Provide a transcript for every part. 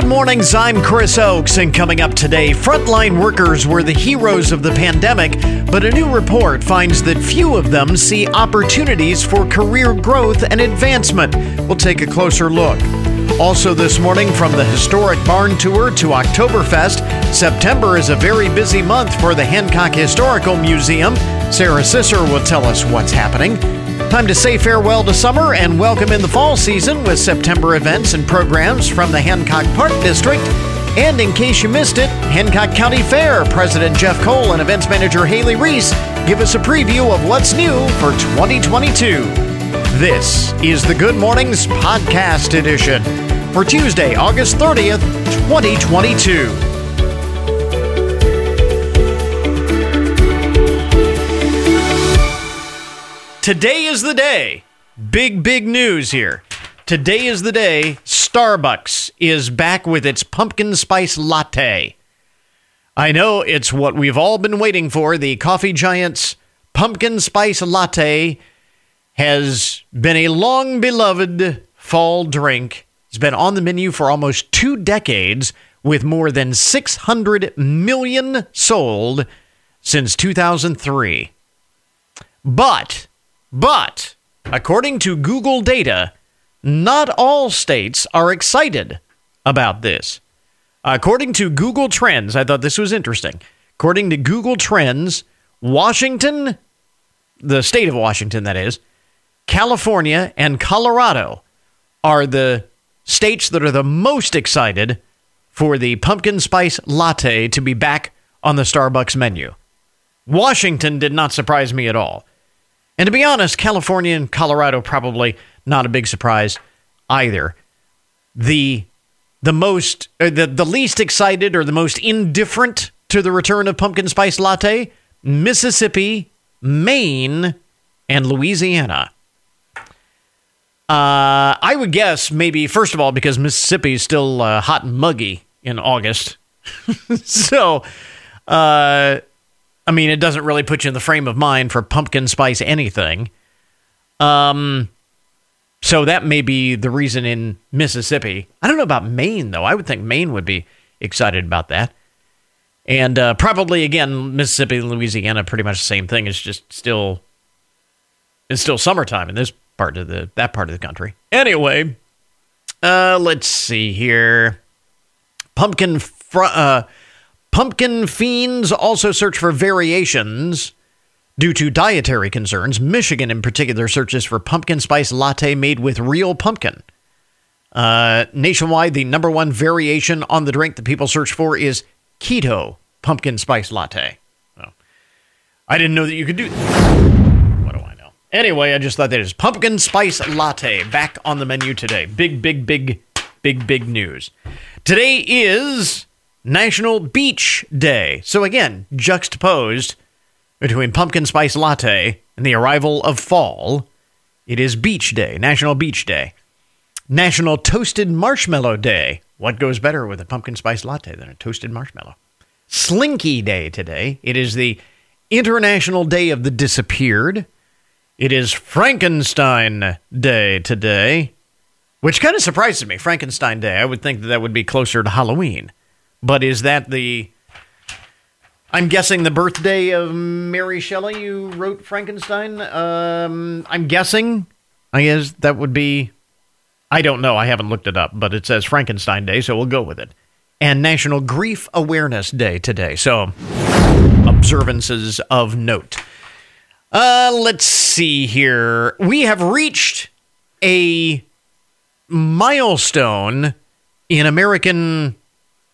Good mornings, I'm Chris Oakes, and coming up today, frontline workers were the heroes of the pandemic, but a new report finds that few of them see opportunities for career growth and advancement. We'll take a closer look. Also, this morning, from the historic barn tour to Oktoberfest, September is a very busy month for the Hancock Historical Museum. Sarah Sisser will tell us what's happening. Time to say farewell to summer and welcome in the fall season with September events and programs from the Hancock Park District. And in case you missed it, Hancock County Fair President Jeff Cole and events manager Haley Reese give us a preview of what's new for 2022. This is the Good Mornings Podcast Edition for Tuesday, August 30th, 2022. Today is the day. Big, big news here. Today is the day Starbucks is back with its pumpkin spice latte. I know it's what we've all been waiting for. The coffee giant's pumpkin spice latte has been a long beloved fall drink. It's been on the menu for almost two decades with more than 600 million sold since 2003. But but, according to Google data, not all states are excited about this. According to Google Trends, I thought this was interesting. According to Google Trends, Washington, the state of Washington, that is, California, and Colorado are the states that are the most excited for the pumpkin spice latte to be back on the Starbucks menu. Washington did not surprise me at all. And to be honest, California and Colorado probably not a big surprise either. The the most uh, the the least excited or the most indifferent to the return of pumpkin spice latte, Mississippi, Maine, and Louisiana. Uh, I would guess maybe first of all because Mississippi is still uh, hot and muggy in August, so uh, I mean, it doesn't really put you in the frame of mind for pumpkin spice anything. Um, so that may be the reason in Mississippi. I don't know about Maine though. I would think Maine would be excited about that. And uh, probably again, Mississippi and Louisiana, pretty much the same thing. It's just still, it's still summertime in this part of the that part of the country. Anyway, uh, let's see here. Pumpkin. Fr- uh, Pumpkin fiends also search for variations due to dietary concerns. Michigan, in particular, searches for pumpkin spice latte made with real pumpkin. Uh, nationwide, the number one variation on the drink that people search for is keto pumpkin spice latte. Oh. I didn't know that you could do that. What do I know? Anyway, I just thought that is pumpkin spice latte back on the menu today. Big, big, big, big, big news. Today is National Beach Day. So again, juxtaposed between pumpkin spice latte and the arrival of fall, it is Beach Day, National Beach Day. National Toasted Marshmallow Day. What goes better with a pumpkin spice latte than a toasted marshmallow? Slinky Day today. It is the International Day of the Disappeared. It is Frankenstein Day today, which kind of surprises me. Frankenstein Day. I would think that that would be closer to Halloween. But is that the. I'm guessing the birthday of Mary Shelley, you wrote Frankenstein? Um, I'm guessing. I guess that would be. I don't know. I haven't looked it up, but it says Frankenstein Day, so we'll go with it. And National Grief Awareness Day today. So, observances of note. Uh, let's see here. We have reached a milestone in American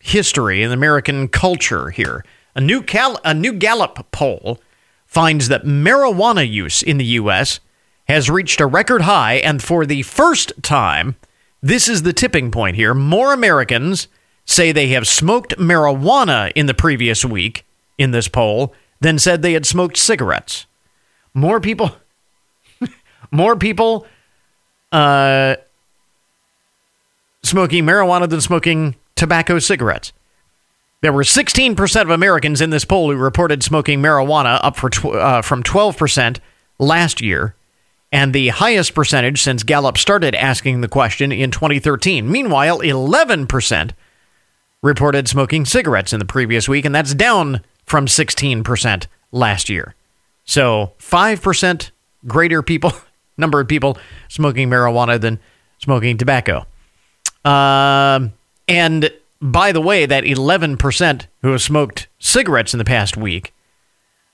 history and American culture here. A new, Cal- a new Gallup poll finds that marijuana use in the U.S. has reached a record high, and for the first time, this is the tipping point here. More Americans say they have smoked marijuana in the previous week in this poll than said they had smoked cigarettes. More people, more people, uh, smoking marijuana than smoking tobacco cigarettes. There were 16% of Americans in this poll who reported smoking marijuana, up tw- uh, from 12% last year, and the highest percentage since Gallup started asking the question in 2013. Meanwhile, 11% reported smoking cigarettes in the previous week, and that's down from 16% last year. So 5% greater people number of people smoking marijuana than smoking tobacco. Um, and by the way, that 11% who have smoked cigarettes in the past week,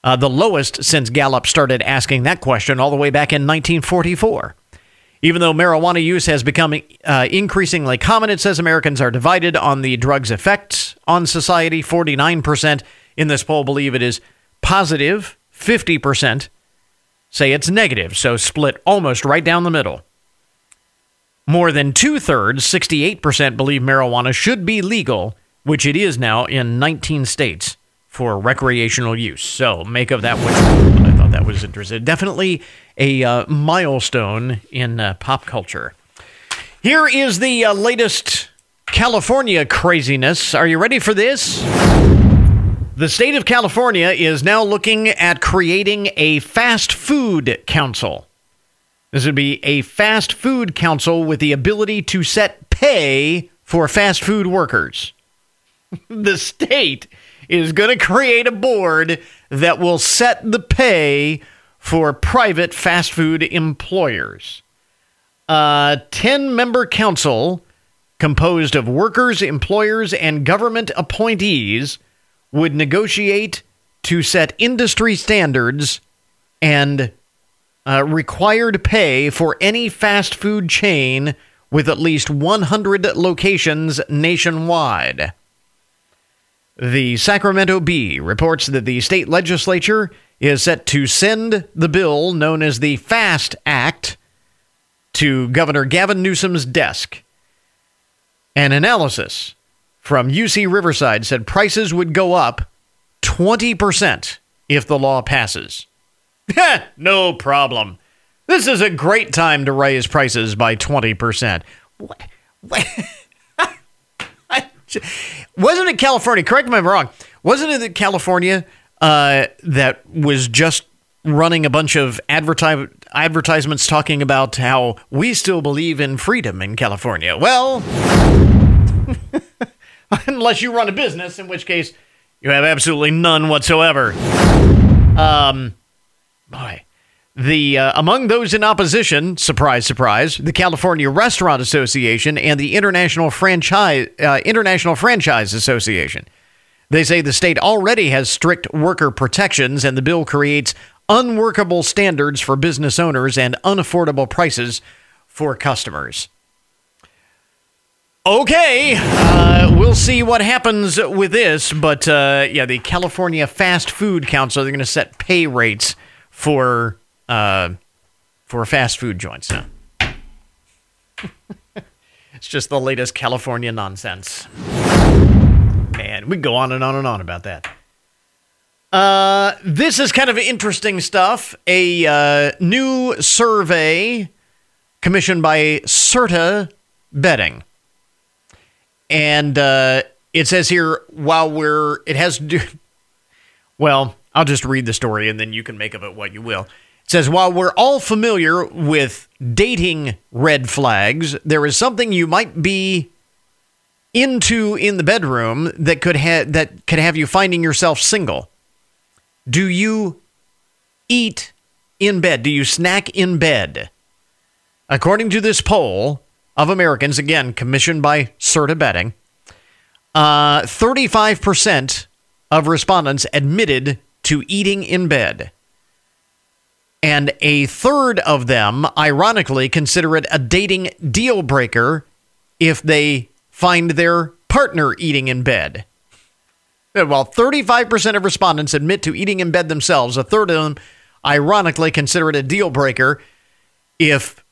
uh, the lowest since Gallup started asking that question all the way back in 1944. Even though marijuana use has become uh, increasingly common, it says Americans are divided on the drug's effects on society. 49% in this poll believe it is positive, 50% say it's negative, so split almost right down the middle. More than two thirds, 68%, believe marijuana should be legal, which it is now in 19 states for recreational use. So make of that what I thought that was interesting. Definitely a uh, milestone in uh, pop culture. Here is the uh, latest California craziness. Are you ready for this? The state of California is now looking at creating a fast food council. This would be a fast food council with the ability to set pay for fast food workers. the state is going to create a board that will set the pay for private fast food employers. A 10 member council composed of workers, employers, and government appointees would negotiate to set industry standards and uh, required pay for any fast food chain with at least 100 locations nationwide. The Sacramento Bee reports that the state legislature is set to send the bill known as the FAST Act to Governor Gavin Newsom's desk. An analysis from UC Riverside said prices would go up 20% if the law passes. No problem. This is a great time to raise prices by 20%. What? Wasn't it California? Correct me if I'm wrong. Wasn't it California uh, that was just running a bunch of advertise- advertisements talking about how we still believe in freedom in California? Well, unless you run a business, in which case you have absolutely none whatsoever. Um, the uh, among those in opposition, surprise, surprise, the California Restaurant Association and the International Franchise uh, International Franchise Association. They say the state already has strict worker protections, and the bill creates unworkable standards for business owners and unaffordable prices for customers. Okay, uh, we'll see what happens with this, but uh, yeah, the California Fast Food Council they're going to set pay rates for uh, for fast food joints. Now. it's just the latest California nonsense. Man, we go on and on and on about that. Uh, this is kind of interesting stuff. A uh, new survey commissioned by Certa Betting and uh, it says here, while we're, it has to do, well, I'll just read the story and then you can make of it what you will. It says, while we're all familiar with dating red flags, there is something you might be into in the bedroom that could have that could have you finding yourself single. Do you eat in bed? Do you snack in bed? According to this poll, of Americans, again, commissioned by Certa Betting, uh, 35% of respondents admitted to eating in bed. And a third of them, ironically, consider it a dating deal breaker if they find their partner eating in bed. While 35% of respondents admit to eating in bed themselves, a third of them, ironically, consider it a deal breaker if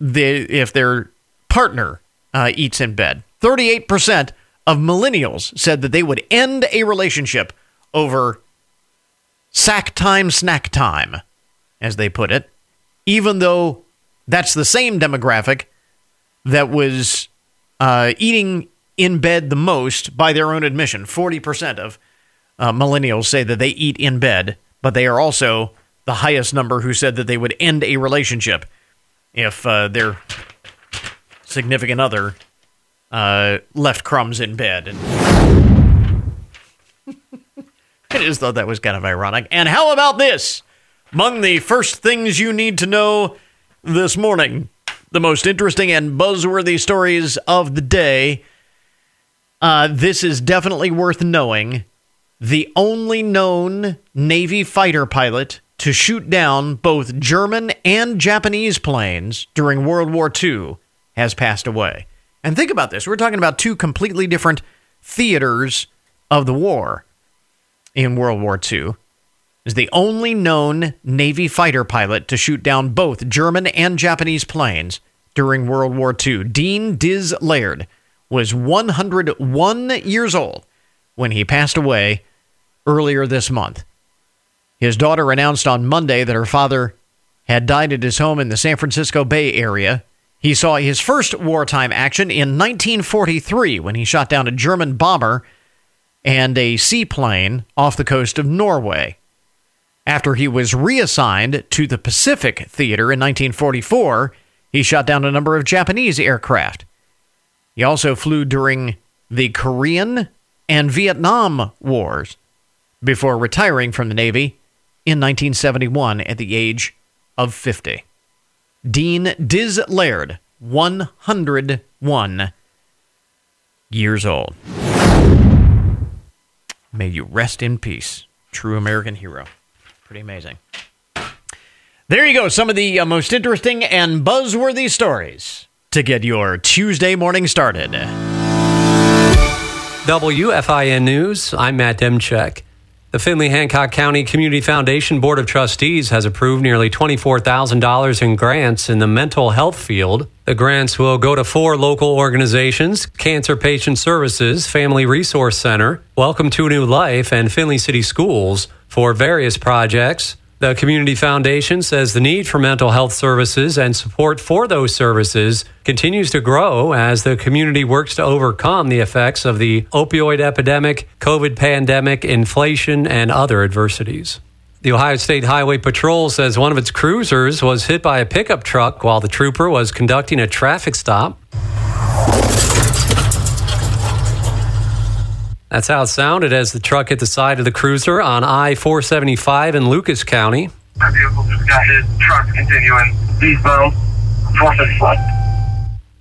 they if their partner uh, eats in bed. 38% of millennials said that they would end a relationship over sack time, snack time, as they put it, even though that's the same demographic that was uh, eating in bed the most by their own admission. 40% of uh, millennials say that they eat in bed, but they are also the highest number who said that they would end a relationship if uh, their significant other uh, left crumbs in bed. And I just thought that was kind of ironic. And how about this? Among the first things you need to know this morning, the most interesting and buzzworthy stories of the day. Uh, this is definitely worth knowing. The only known Navy fighter pilot to shoot down both German and Japanese planes during World War II has passed away. And think about this we're talking about two completely different theaters of the war in World War II. Is the only known Navy fighter pilot to shoot down both German and Japanese planes during World War II. Dean Diz Laird was 101 years old when he passed away earlier this month. His daughter announced on Monday that her father had died at his home in the San Francisco Bay Area. He saw his first wartime action in 1943 when he shot down a German bomber and a seaplane off the coast of Norway. After he was reassigned to the Pacific Theater in 1944, he shot down a number of Japanese aircraft. He also flew during the Korean and Vietnam Wars before retiring from the Navy in 1971 at the age of 50. Dean Diz Laird, 101 years old. May you rest in peace. True American hero. Pretty amazing. There you go. Some of the uh, most interesting and buzzworthy stories to get your Tuesday morning started. WFIN News. I'm Matt Demchek. The Findlay Hancock County Community Foundation Board of Trustees has approved nearly $24,000 in grants in the mental health field. The grants will go to four local organizations Cancer Patient Services, Family Resource Center, Welcome to New Life, and Findlay City Schools for various projects. The Community Foundation says the need for mental health services and support for those services continues to grow as the community works to overcome the effects of the opioid epidemic, COVID pandemic, inflation, and other adversities. The Ohio State Highway Patrol says one of its cruisers was hit by a pickup truck while the trooper was conducting a traffic stop. That's how it sounded as the truck hit the side of the cruiser on I 475 in Lucas County. My vehicle just got hit. Truck continuing eastbound.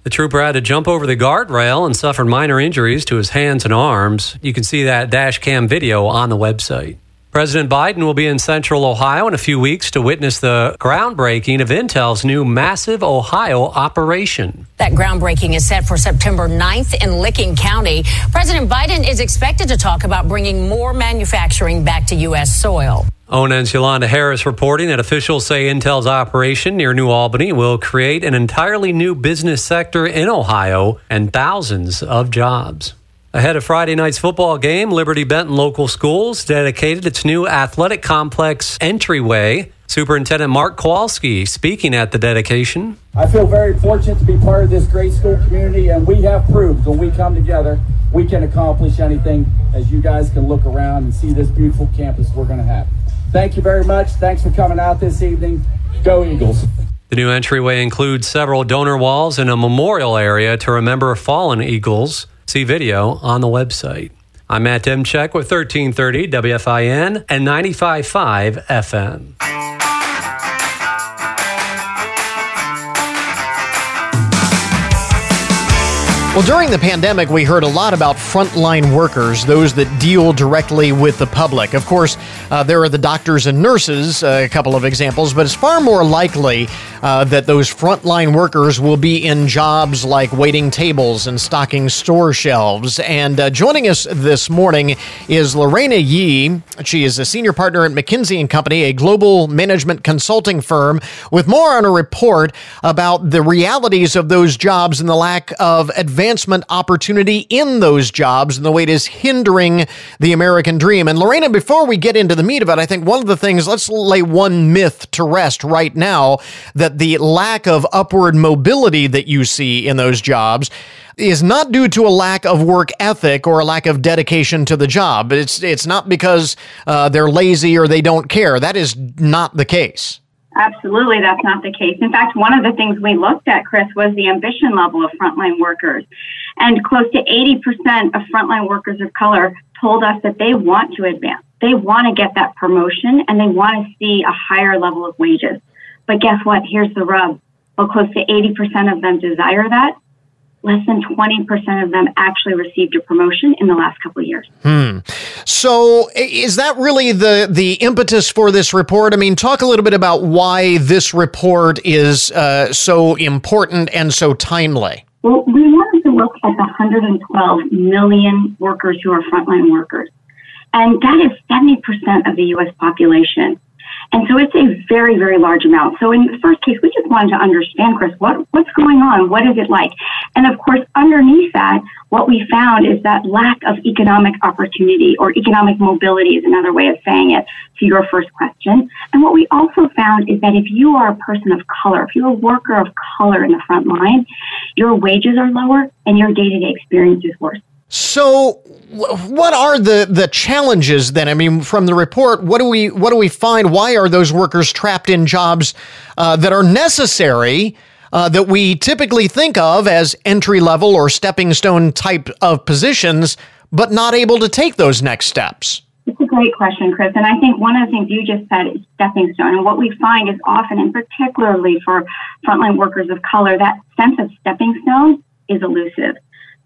The trooper had to jump over the guardrail and suffered minor injuries to his hands and arms. You can see that dash cam video on the website. President Biden will be in central Ohio in a few weeks to witness the groundbreaking of Intel's new massive Ohio operation. That groundbreaking is set for September 9th in Licking County. President Biden is expected to talk about bringing more manufacturing back to U.S. soil. ONN's Yolanda Harris reporting that officials say Intel's operation near New Albany will create an entirely new business sector in Ohio and thousands of jobs. Ahead of Friday night's football game, Liberty Benton Local Schools dedicated its new athletic complex entryway. Superintendent Mark Kowalski speaking at the dedication. I feel very fortunate to be part of this great school community, and we have proved when we come together, we can accomplish anything as you guys can look around and see this beautiful campus we're going to have. Thank you very much. Thanks for coming out this evening. Go Eagles. The new entryway includes several donor walls and a memorial area to remember fallen Eagles. See video on the website. I'm Matt Demchek with 1330 WFIN and 95.5 FM. Well, during the pandemic, we heard a lot about frontline workers, those that deal directly with the public. Of course, uh, there are the doctors and nurses, uh, a couple of examples, but it's far more likely uh, that those frontline workers will be in jobs like waiting tables and stocking store shelves. And uh, joining us this morning is Lareina Yee. She is a senior partner at McKinsey and Company, a global management consulting firm, with more on a report about the realities of those jobs and the lack of advanced advancement opportunity in those jobs and the way it is hindering the American dream. And Lareina, before we get into the meat of it, I think one of the things, let's lay one myth to rest right now that the lack of upward mobility that you see in those jobs is not due to a lack of work ethic or a lack of dedication to the job. It's it's not because uh, they're lazy or they don't care. That is not the case. Absolutely, that's not the case. In fact, one of the things we looked at, Chris, was the ambition level of frontline workers. And close to 80% of frontline workers of color told us that they want to advance. They want to get that promotion and they want to see a higher level of wages. But guess what? Here's the rub. Well, close to 80% of them desire that less than 20% of them actually received a promotion in the last couple of years. Hmm. So is that really the, the impetus for this report? I mean, talk a little bit about why this report is uh, so important and so timely. Well, we wanted to look at the 112 million workers who are frontline workers. And that is 70% of the U.S. population. And so it's a very, very large amount. So in the first case, we just wanted to understand, Chris, what, what's going on? What is it like? And of course, underneath that, what we found is that lack of economic opportunity or economic mobility is another way of saying it to your first question. And what we also found is that if you are a person of color, if you're a worker of color in the front line, your wages are lower and your day to day experience is worse. So, what are the the challenges then? I mean, from the report, what do we what do we find? Why are those workers trapped in jobs uh, that are necessary? Uh, that we typically think of as entry level or stepping stone type of positions, but not able to take those next steps? It's a great question, Chris. And I think one of the things you just said is stepping stone. And what we find is often, and particularly for frontline workers of color, that sense of stepping stone is elusive.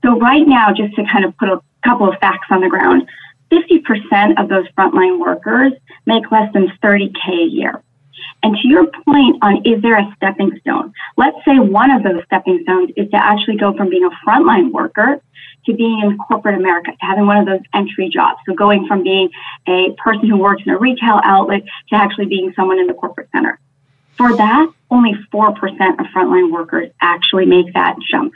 So right now, just to kind of put a couple of facts on the ground, 50% of those frontline workers make less than 30K a year. And to your point on is there a stepping stone? Let's say one of those stepping stones is to actually go from being a frontline worker to being in corporate America, to having one of those entry jobs. So going from being a person who works in a retail outlet to actually being someone in the corporate center. For that, only 4% of frontline workers actually make that jump.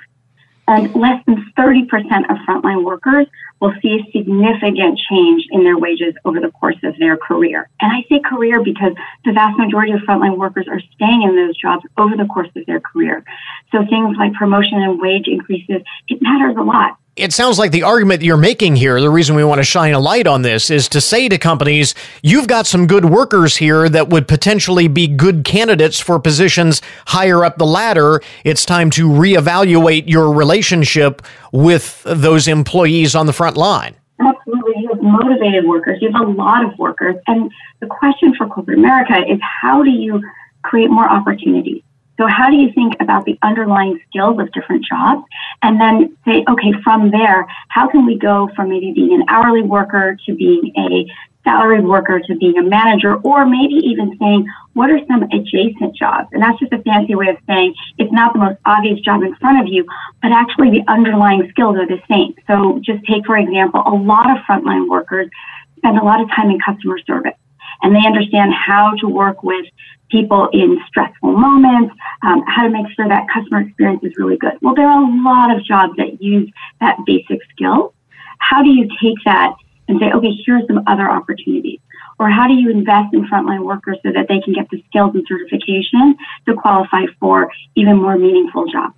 And less than 30% of frontline workers will see a significant change in their wages over the course of their career. And I say career because the vast majority of frontline workers are staying in those jobs over the course of their career. So things like promotion and wage increases, it matters a lot it sounds like the argument you're making here, the reason we want to shine a light on this is to say to companies, you've got some good workers here that would potentially be good candidates for positions higher up the ladder. It's time to reevaluate your relationship with those employees on the front line. Absolutely. You have motivated workers. You have a lot of workers. And the question for corporate America is how do you create more opportunities? So how do you think about the underlying skills of different jobs and then say, okay, from there, how can we go from maybe being an hourly worker to being a salaried worker to being a manager or maybe even saying, what are some adjacent jobs? And that's just a fancy way of saying it's not the most obvious job in front of you, but actually the underlying skills are the same. So just take, for example, a lot of frontline workers spend a lot of time in customer service and they understand how to work with people in stressful moments, um, how to make sure that customer experience is really good. Well, there are a lot of jobs that use that basic skill. How do you take that and say, okay, here's some other opportunities? Or how do you invest in frontline workers so that they can get the skills and certification to qualify for even more meaningful jobs?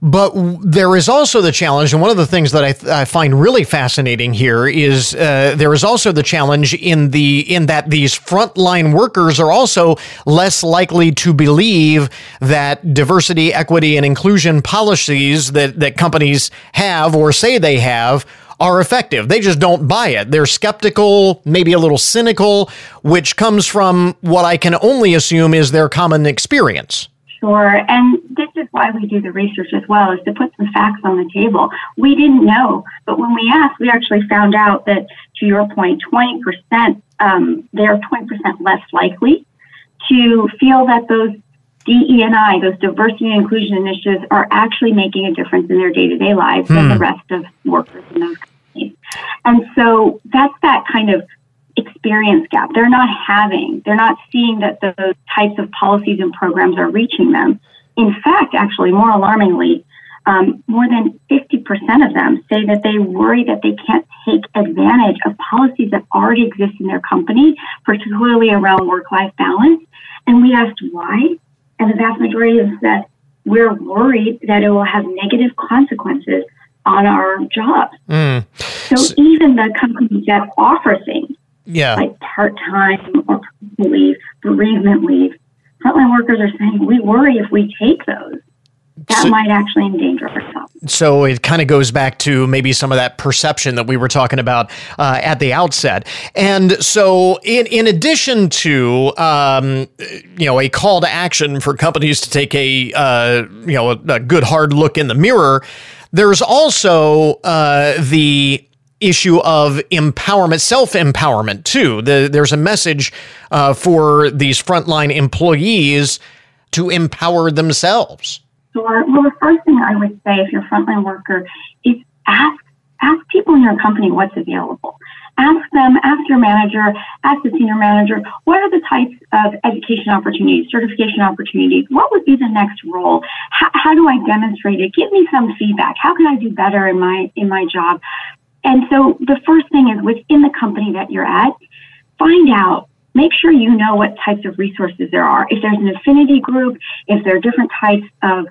But there is also the challenge, and one of the things that I, th- I find really fascinating here is uh, there is also the challenge in the in that these frontline workers are also less likely to believe that diversity, equity, and inclusion policies that that companies have or say they have are effective. They just don't buy it. They're skeptical, maybe a little cynical, which comes from what I can only assume is their common experience. Sure. And this is why we do the research as well, is to put some facts on the table. We didn't know, but when we asked, we actually found out that, to your point, 20%, um, they're 20% less likely to feel that those DE&I, those diversity and inclusion initiatives, are actually making a difference in their day-to-day lives hmm. than the rest of workers in those companies. And so that's that kind of experience gap. They're not having, they're not seeing that those types of policies and programs are reaching them. In fact, actually, more alarmingly, um, more than 50% of them say that they worry that they can't take advantage of policies that already exist in their company, particularly around work life balance. And we asked why. And the vast majority is that we're worried that it will have negative consequences on our jobs. Mm. So, so, even the companies that offer things, yeah. like part time or leave, bereavement leave, frontline workers are saying we worry if we take those that so, might actually endanger ourselves. So it kind of goes back to maybe some of that perception that we were talking about uh, at the outset. And so, in in addition to um, you know a call to action for companies to take a uh, you know a, a, good hard look in the mirror, there's also uh, the issue of empowerment, self empowerment too. The, there's a message uh, for these frontline employees to empower themselves. Sure. Well, the first thing I would say if you're a frontline worker is ask ask people in your company what's available. Ask them, ask your manager, ask the senior manager, what are the types of education opportunities, certification opportunities? What would be the next role? How, how do I demonstrate it? Give me some feedback. How can I do better in my in my job? And so the first thing is within the company that you're at, find out make sure you know what types of resources there are. If there's an affinity group, if there are different types of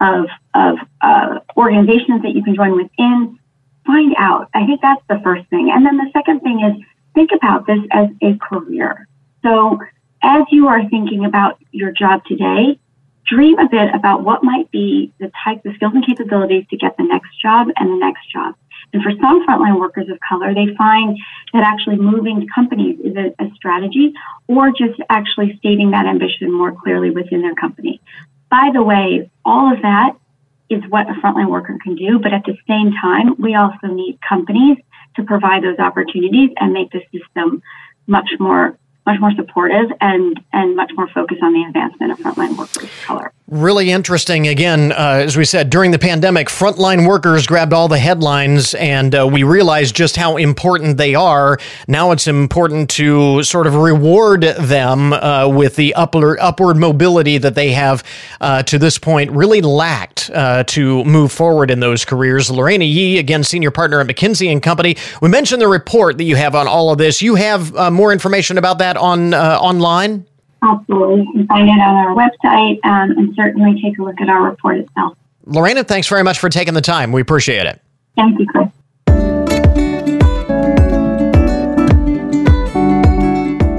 of, of uh, organizations that you can join within, find out. I think that's the first thing. And then the second thing is think about this as a career. So as you are thinking about your job today, dream a bit about what might be the type, of skills and capabilities to get the next job and the next job. And for some frontline workers of color, they find that actually moving to companies is a, a strategy or just actually stating that ambition more clearly within their company. By the way, all of that is what a frontline worker can do, but at the same time, we also need companies to provide those opportunities and make the system much more much more supportive and and much more focused on the advancement of frontline workers of color. Really interesting. Again, uh, as we said, during the pandemic, frontline workers grabbed all the headlines, and uh, we realized just how important they are. Now it's important to sort of reward them uh, with the upward, upward mobility that they have uh, to this point really lacked uh, to move forward in those careers. Lareina Yee, again, senior partner at McKinsey and Company. We mentioned the report that you have on all of this. You have uh, more information about that on online. Absolutely. You can find it on our website um, and certainly take a look at our report itself. Lareina, thanks very much for taking the time. We appreciate it. Thank you, Chris.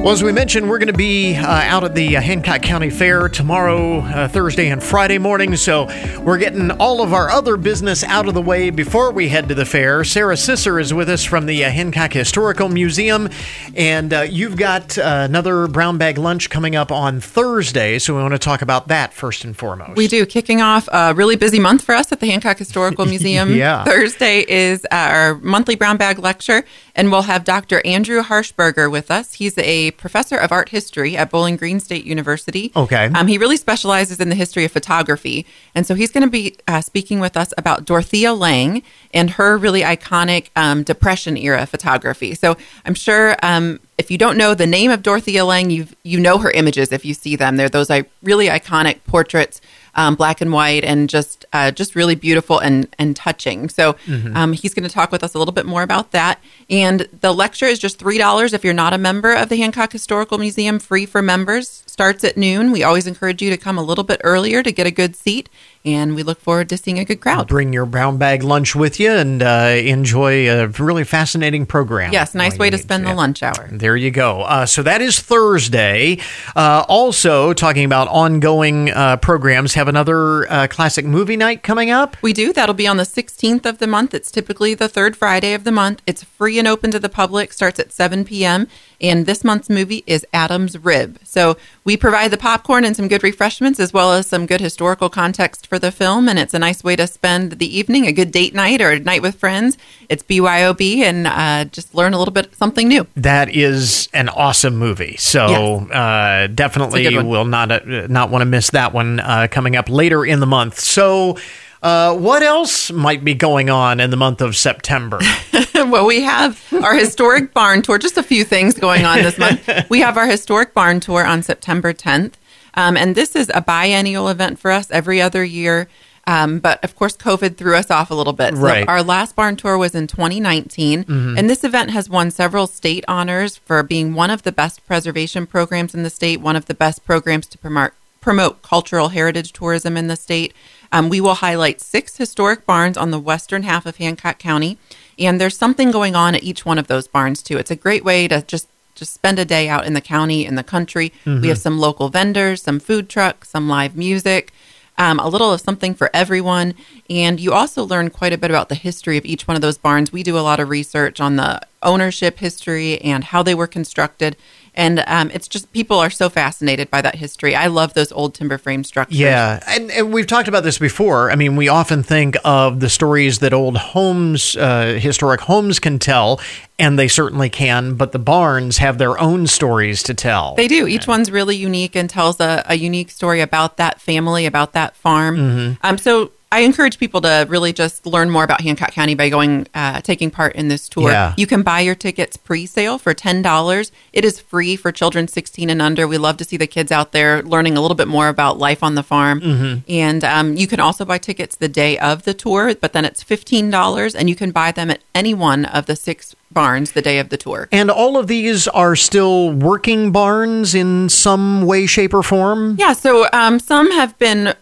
Well, as we mentioned, we're going to be uh, out at the uh, Hancock County Fair tomorrow, uh, Thursday, and Friday morning. So we're getting all of our other business out of the way before we head to the fair. Sarah Sisser is with us from the uh, Hancock Historical Museum. And uh, you've got uh, another brown bag lunch coming up on Thursday. So we want to talk about that first and foremost. We do. Kicking off a really busy month for us at the Hancock Historical Museum. yeah. Thursday is our monthly brown bag lecture. And we'll have Dr. Andrew Hershberger with us. He's a professor of art history at Bowling Green State University. Okay. Um, he really specializes in the history of photography. And so he's going to be uh, speaking with us about Dorothea Lange and her really iconic um, Depression era photography. So I'm sure um, if you don't know the name of Dorothea Lange, you you know her images if you see them. They're those like, really iconic portraits um, black and white, and just uh, just really beautiful and and touching. So mm-hmm. um, he's going to talk with us a little bit more about that. And the lecture is just three dollars if you're not a member of the Hancock Historical Museum. Free for members. Starts at noon. We always encourage you to come a little bit earlier to get a good seat and we look forward to seeing a good crowd. Bring your brown bag lunch with you and uh, enjoy a really fascinating program. Yes, nice way to spend the lunch hour. There you go. Uh, so that is Thursday. Uh, also, talking about ongoing uh, programs, have another uh, classic movie night coming up. We do. That'll be on the 16th of the month. It's typically the third Friday of the month. It's free and open to the public. Starts at 7 p.m. And this month's movie is Adam's Rib. So we provide the popcorn and some good refreshments as well as some good historical context for for the film, and it's a nice way to spend the evening, a good date night or a night with friends. It's BYOB, and uh, just learn a little bit something new. That is an awesome movie. So yes. uh, definitely will not uh, not want to miss that one uh, coming up later in the month. So. Uh, what else might be going on in the month of September? well, we have our historic barn tour. Just a few things going on this month. We have our historic barn tour on September 10th. Um, and this is a biennial event for us every other year. Um, but of course, COVID threw us off a little bit. Right. Our last barn tour was in 2019, mm-hmm. and this event has won several state honors for being one of the best preservation programs in the state, one of the best programs to promote promote cultural heritage tourism in the state. Um, we will highlight six historic barns on the western half of Hancock County, and there's something going on at each one of those barns too. It's a great way to just just spend a day out in the county, in the country. We have some local vendors, some food trucks, some live music. Um, a little of something for everyone. And you also learn quite a bit about the history of each one of those barns. We do a lot of research on the ownership history and how they were constructed. And um, it's just people are so fascinated by that history. I love those old timber frame structures. Yeah, and, and we've talked about this before. I mean, we often think of the stories that old homes, uh, historic homes, can tell, and they certainly can. But the barns have their own stories to tell. They do. Each one's really unique and tells a, a unique story about that family, about that farm. Mm-hmm. Um, so I encourage people to really just learn more about Hancock County by going, uh, taking part in this tour. Yeah. You can buy your tickets pre-sale for ten dollars. It is free for children sixteen and under. We love to see the kids out there learning a little bit more about life on the farm. Mm-hmm. And um, you can also buy tickets the day of the tour, but then it's fifteen dollars, and you can buy them at any one of the six barns the day of the tour. and all of these are still working barns in some way, shape, or form. Yeah, so um, some have been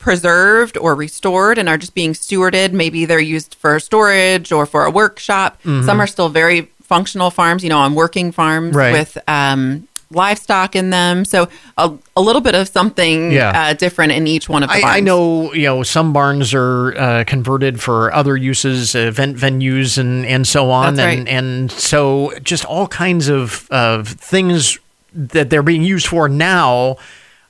preserved or restored and are just being stewarded. Maybe they're used for storage or for a workshop. Mm-hmm. Some are still very functional farms, you know, on working farms Right. with um, livestock in them. So a, a little bit of something Yeah. uh, different in each one of the I, barns. I know, you know, some barns are uh, converted for other uses, event venues, and and so on, That's and right. and so just all kinds of of things that they're being used for now.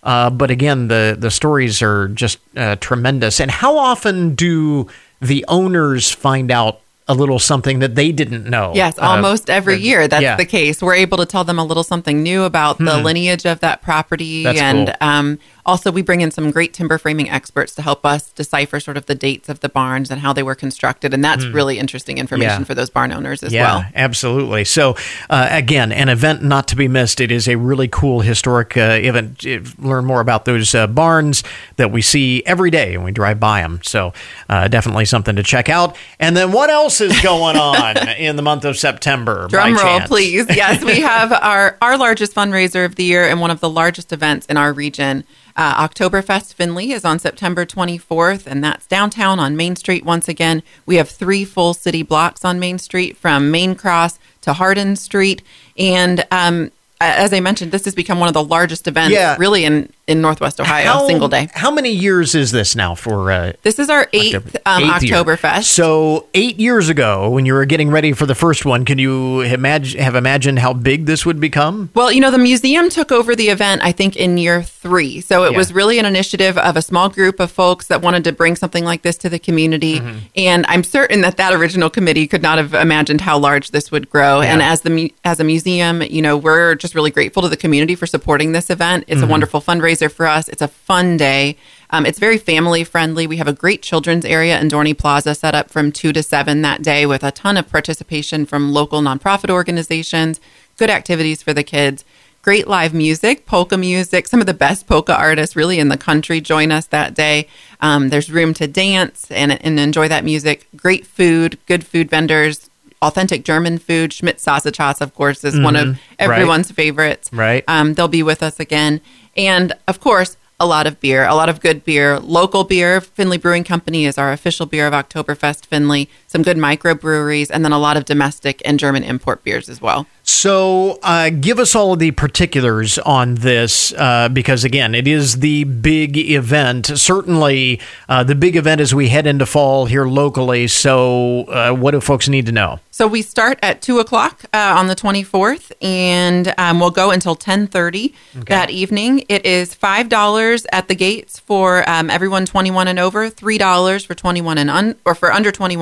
Uh, but again, the the stories are just uh, tremendous. And how often do the owners find out a little something that they didn't know? Yes, Uh, almost every year. That's yeah. the case. We're able to tell them a little something new about the lineage of that property. That's and cool. um, also, we bring in some great timber framing experts to help us decipher sort of the dates of the barns and how they were constructed. And that's really interesting information. Yeah. for those barn owners as yeah, well. absolutely. So, uh, again, an event not to be missed. It is a really cool historic uh, event. Learn more about those uh, barns that we see every day when we drive by them. So, uh, definitely something to check out. And then, what else is going on in the month of September? Drum roll, chance? please. Yes, we have our, our largest fundraiser of the year and one of the largest events in our region. Uh, Oktoberfest Findlay is on September 24th, and that's downtown on Main Street once again. We have three full city blocks on Main Street from Main Cross to Hardin Street. And um, as I mentioned, this has become one of the largest events Yeah. really in, in Northwest Ohio, How, single day. How many years is this now for? Uh, This is our eighth, um, eighth year. Oktoberfest. So eight years ago, when you were getting ready for the first one, can you imagine have imagined how big this would become? Well, you know, the museum took over the event, I think, in year three. So it Yeah. was really an initiative of a small group of folks that wanted to bring something like this to the community. Mm-hmm. And I'm certain that that original committee could not have imagined how large this would grow. And as the as a museum, you know, we're just really grateful to the community for supporting this event. It's Mm-hmm. a wonderful fundraiser for us. It's a fun day. Um, it's very family friendly. We have a great children's area in Dorney Plaza set up from two to seven that day with a ton of participation from local nonprofit organizations, good activities for the kids great live music, polka music. Some of the best polka artists really in the country join us that day. Um, there's room to dance and, and enjoy that music. Great food, good food vendors, authentic German food. Schmidt Sausage of course, is one of everyone's favorites. Right. Um, they'll be with us again. And of course, a lot of beer, a lot of good beer. Local beer, Findlay Brewing Company is our official beer of Oktoberfest Findlay. Some good microbreweries, and then a lot of domestic and German import beers as well. So, uh, give us all of the particulars on this, uh, because again, it is the big event. Certainly, uh, the big event as we head into fall here locally. So, uh, what do folks need to know? So we start at two o'clock uh, on the twenty fourth, and um, we'll go until ten thirty that evening. It is five dollars at the gates for um, everyone twenty one and over, three dollars for twenty one and un- or for under twenty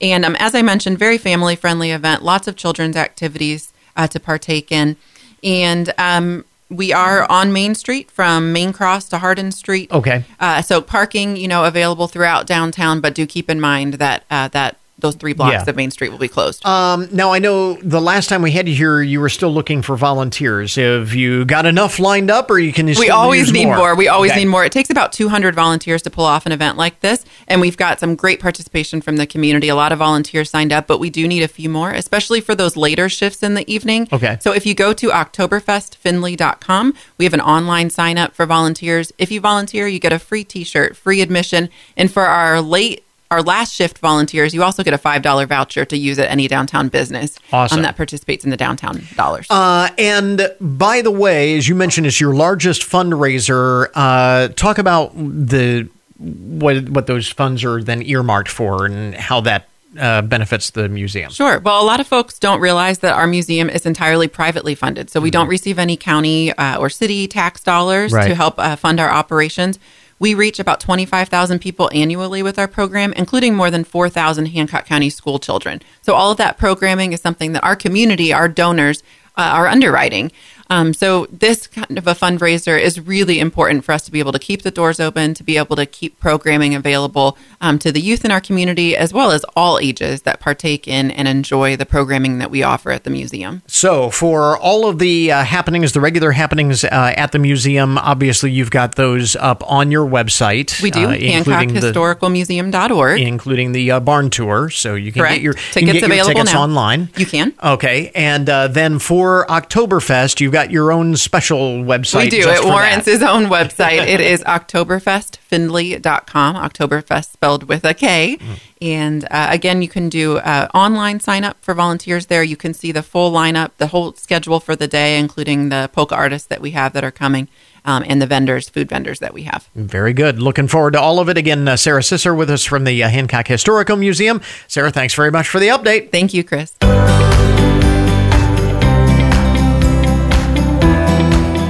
And um, as I mentioned, very family friendly event. Lots of children's activities uh, to partake in, and um, we are on Main Street from Main Cross to Hardin Street. Okay. Uh, so parking, you know, available throughout downtown, but do keep in mind that uh, that those three blocks Yeah. of Main Street will be closed. Um, now, I know the last time we had you here, you were still looking for volunteers. Have you got enough lined up, or you can? we always use need more. We always Okay. need more. It takes about 200 volunteers to pull off an event like this, and we've got some great participation from the community. A lot of volunteers signed up, but we do need a few more, especially for those later shifts in the evening. Okay. So if you go to oktoberfestfindlay.com, we have an online sign up for volunteers. If you volunteer, you get a free T-shirt, free admission, and for our late our last shift volunteers, you also get a $5 voucher to use at any downtown business Awesome. um, that participates in the downtown dollars. Uh, and by the way, as you mentioned, it's your largest fundraiser. Uh, talk about the what what those funds are then earmarked for and how that uh, benefits the museum. Sure. Well, a lot of folks don't realize that our museum is entirely privately funded. So we don't receive any county uh, or city tax dollars Mm-hmm. Right. to help uh, fund our operations. We reach about 25,000 people annually with our program, including more than 4,000 Hancock County school children. So all of that programming is something that our community, our donors, uh, are underwriting. Um, so this kind of a fundraiser is really important for us to be able to keep the doors open, to be able to keep programming available um, to the youth in our community, as well as all ages that partake in and enjoy the programming that we offer at the museum. So, for all of the uh, happenings, the regular happenings uh, at the museum, obviously you've got those up on your website. We do, uh, HancockHistoricalMuseum.org. including the uh, barn tour. So you can Correct. get your Tickets you get your available tickets now. online. You can. Okay, and uh, then for Oktoberfest, you've got your own special website. We do. It warrants that. his own website. it is oktoberfestfindlay.com, Oktoberfest spelled with a K. Mm. And uh, again, you can do uh, online sign up for volunteers there. You can see the full lineup, the whole schedule for the day, including the polka artists that we have that are coming um, and the vendors, food vendors that we have. Very good. Looking forward to all of it. Again, uh, Sarah Sisser with us from the uh, Hancock Historical Museum. Sarah, thanks very much for the update. Thank you, Chris.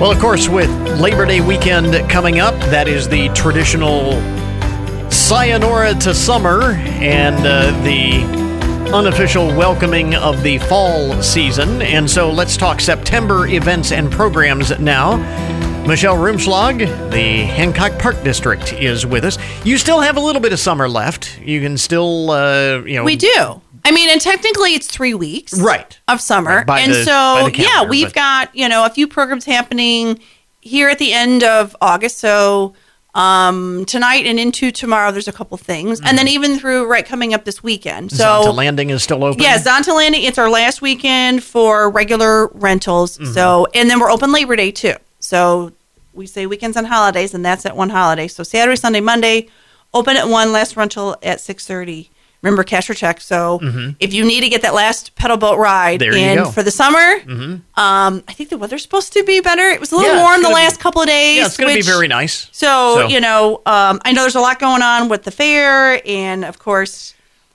Well, of course, with Labor Day weekend coming up, that is the traditional sayonara to summer and uh, the unofficial welcoming of the fall season. And so let's talk September events and programs now. Michelle Rumschlag, the Hancock Park District, is with us. You still have a little bit of summer left. You can still, uh, you know, We do. I mean, and technically it's three weeks Right. of summer. Right, and the- so, the yeah, we've but- got, you know, a few programs happening here at the end of August. So, um, tonight and into tomorrow, there's a couple things. And then even through right coming up this weekend. So, Zonta Landing is still open. yeah, Zonta Landing, it's our last weekend for regular rentals. Mm-hmm. So, and then we're open Labor Day too. So, we say weekends and holidays, and that's at one holiday. So, Saturday, Sunday, Monday, open at one, last rental at 6.30. Remember, cash or check. So, if you need to get that last pedal boat ride Mm-hmm. There in. Mm-hmm. for the summer, um, I think the weather's supposed to be better. It was a little Yeah, warm the gonna be- last couple of days. Yeah, it's going to be very nice. So, So- you know, um, I know there's a lot going on with the fair and, of course,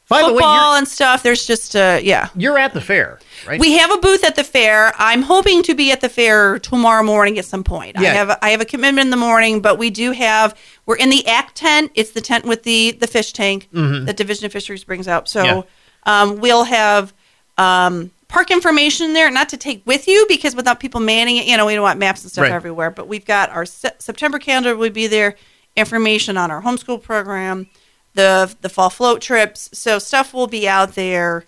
By the way, football and stuff. There's just, uh, yeah. you're at the fair, right? We have a booth at the fair. I'm hoping to be at the fair tomorrow morning at some point. Yeah. I have a, I have a commitment in the morning, but we do have we're in the Act tent. It's the tent with the the fish tank that Division of Fisheries brings out. So Mm-hmm. Yeah. um, we'll have um, park information there, not to take with you because without people manning it, you know, we don't want maps and stuff Right. everywhere. But we've got our se- September calendar would be there, information on our homeschool program, the the fall float trips. So stuff will be out there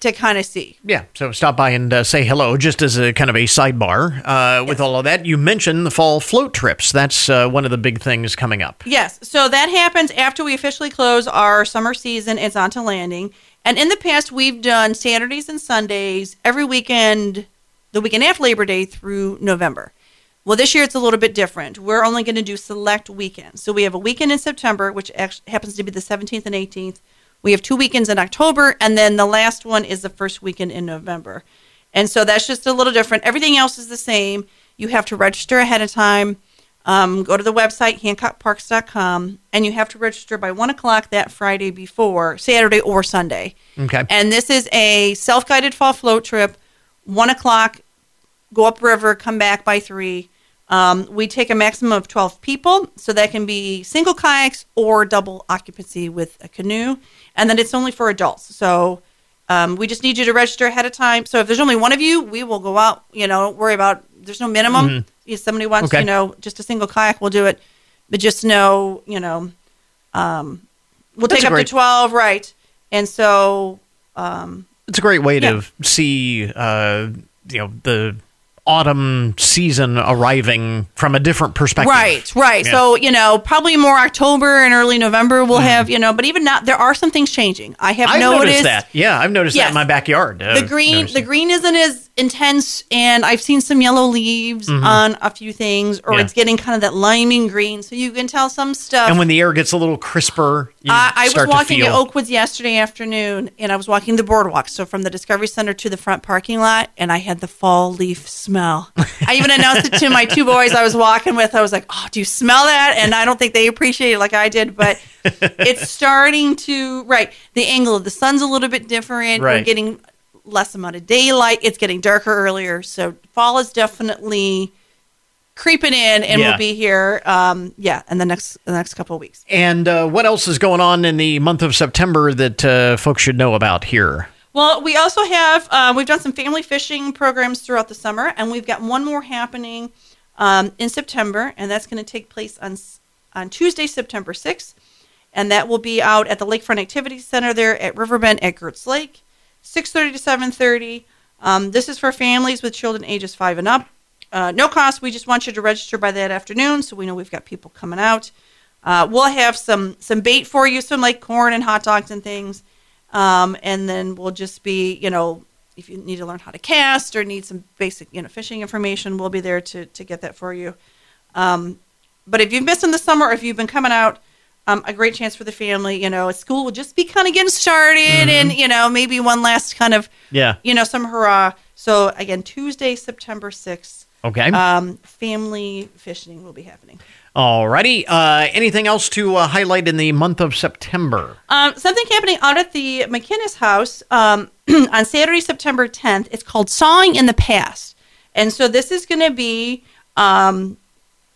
to kind of see. Yeah, so stop by and uh, say hello, just as a kind of a sidebar uh, with all of that. You mentioned the fall float trips. That's uh, one of the big things coming up. Yes. So that happens after we officially close our summer season. It's Zonta Landing. And in the past, we've done Saturdays and Sundays every weekend, the weekend after Labor Day through November. Well, this year it's a little bit different. We're only going to do select weekends. So we have a weekend in September, which actually happens to be the 17th and 18th. We have two weekends in October, and then the last one is the first weekend in November. And so that's just a little different. Everything else is the same. You have to register ahead of time. Um, go to the website, hancockparks.com, and you have to register by 1 o'clock that Friday before, Saturday or Sunday. Okay. And this is a self guided fall float trip, 1 o'clock, go upriver, come back by 3. Um, we take a maximum of 12 people, so that can be single kayaks or double occupancy with a canoe. And then it's only for adults. So um, we just need you to register ahead of time. So if there's only one of you, we will go out. You know, don't worry about. There's no minimum. If somebody wants, Okay. you know, just a single kayak, we'll do it. But just know, you know, um, we'll That's take up great. to twelve, right? And so, It's a great way to see, uh, you know, the autumn season arriving from a different perspective. Right, right. Yeah. So, you know, probably more October and early November we'll have, you know, but even now there are some things changing. I have I've noticed noticed that. Yeah, I've noticed that in my backyard. Uh, the green the it. green isn't as intense and I've seen some yellow leaves on a few things or Mm-hmm. Yeah. it's getting kind of that liming green so you can tell some stuff. And when the air gets a little crisper, you I, I was walking to. Oakwoods yesterday afternoon, and I was walking the boardwalk, so from the Discovery Center to the front parking lot, and I had the fall leaf smell. I even announced it to my two boys I was walking with. I was like, "Oh, do you smell that?" And I don't think they appreciate it like I did, but it's starting to right. The angle of the sun's a little bit different. We're getting less amount of daylight. It's getting darker earlier, so fall is definitely creeping in, and Yeah. we'll be here. Um, yeah, in the next the next couple of weeks. And uh, what else is going on in the month of September that uh, folks should know about here? Well, we also have uh, we've done some family fishing programs throughout the summer, and we've got one more happening um, in September, and that's going to take place on on Tuesday, September sixth, and that will be out at the Lakefront Activity Center there at Riverbend at Gertz Lake, six thirty to seven thirty. Um, this is for families with children ages five and up. Uh, no cost. We just want you to register by that afternoon, so we know we've got people coming out. Uh, we'll have some some bait for you, some like corn and hot dogs and things. Um, and then we'll just be, you know, if you need to learn how to cast or need some basic, you know, fishing information, we'll be there to, to get that for you. Um, but if you've missed in the summer, or if you've been coming out, um, a great chance for the family. You know, school will just be kind of getting started, and you know, maybe one last kind of, Yeah. you know, some hurrah. So again, Tuesday, September sixth, Okay. um, family fishing will be happening. Alrighty. Uh, anything else to uh, highlight in the month of September? Um, something happening out at the McKinnis house um, on Saturday, September 10th. It's called Sawing in the Past. And so this is going to be um,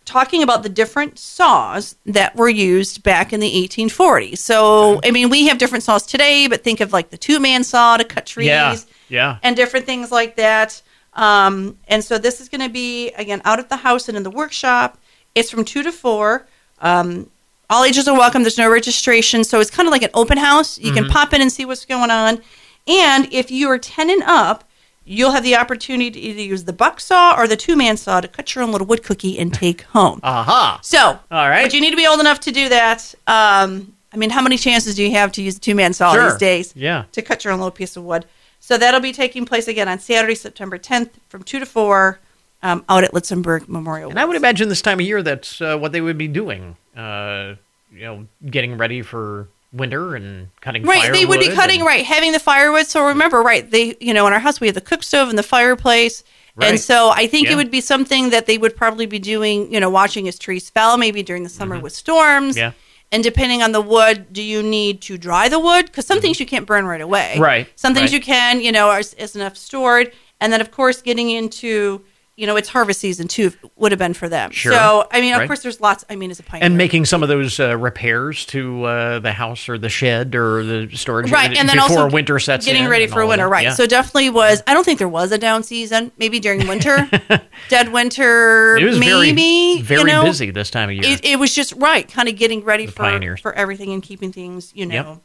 talking about the different saws that were used back in the 1840s. So, I mean, we have different saws today, but think of like the two man saw to cut trees Yeah. Yeah. and different things like that. Um, and so this is going to be again out at the house and in the workshop. It's from two to four. Um, all ages are welcome. There's no registration, so it's kind of like an open house. You can pop in and see what's going on. And if you are ten and up, you'll have the opportunity to either use the buck saw or the two man saw to cut your own little wood cookie and take home. Aha. So, All right. but you need to be old enough to do that. Um, I mean, how many chances do you have to use the two man saw Sure. these days? Yeah. To cut your own little piece of wood. So that'll be taking place again on Saturday, September 10th from 2 to 4 um, out at Litzenberg Memorial. And I would imagine this time of year that's uh, what they would be doing. Uh, you know, getting ready for winter and cutting Right, they would be cutting and- right, having the firewood. So remember, right, they you know in our house we have the cook stove and the fireplace, Right. and so I think Yeah. it would be something that they would probably be doing. You know, watching as trees fell, maybe during the summer with storms. Mm-hmm. Yeah. And depending on the wood, do you need to dry the wood? Because some things you can't burn right away. Mm-hmm. Right, Some things right. you can, you know, is, is enough stored. And then, of course, getting into, you know, it's harvest season too, would have been for them. Sure. So, I mean, of Right. course, there's lots. I mean, as a pioneer. and making some of those uh, repairs to uh, the house or the shed or the storage right and then before also winter sets getting in ready for winter right Yeah. so definitely was i don't think there was a down season maybe during winter dead winter it was maybe very very you know, busy this time of year. it, it was just right kind of getting ready The for pioneers. for everything and keeping things you know Yep.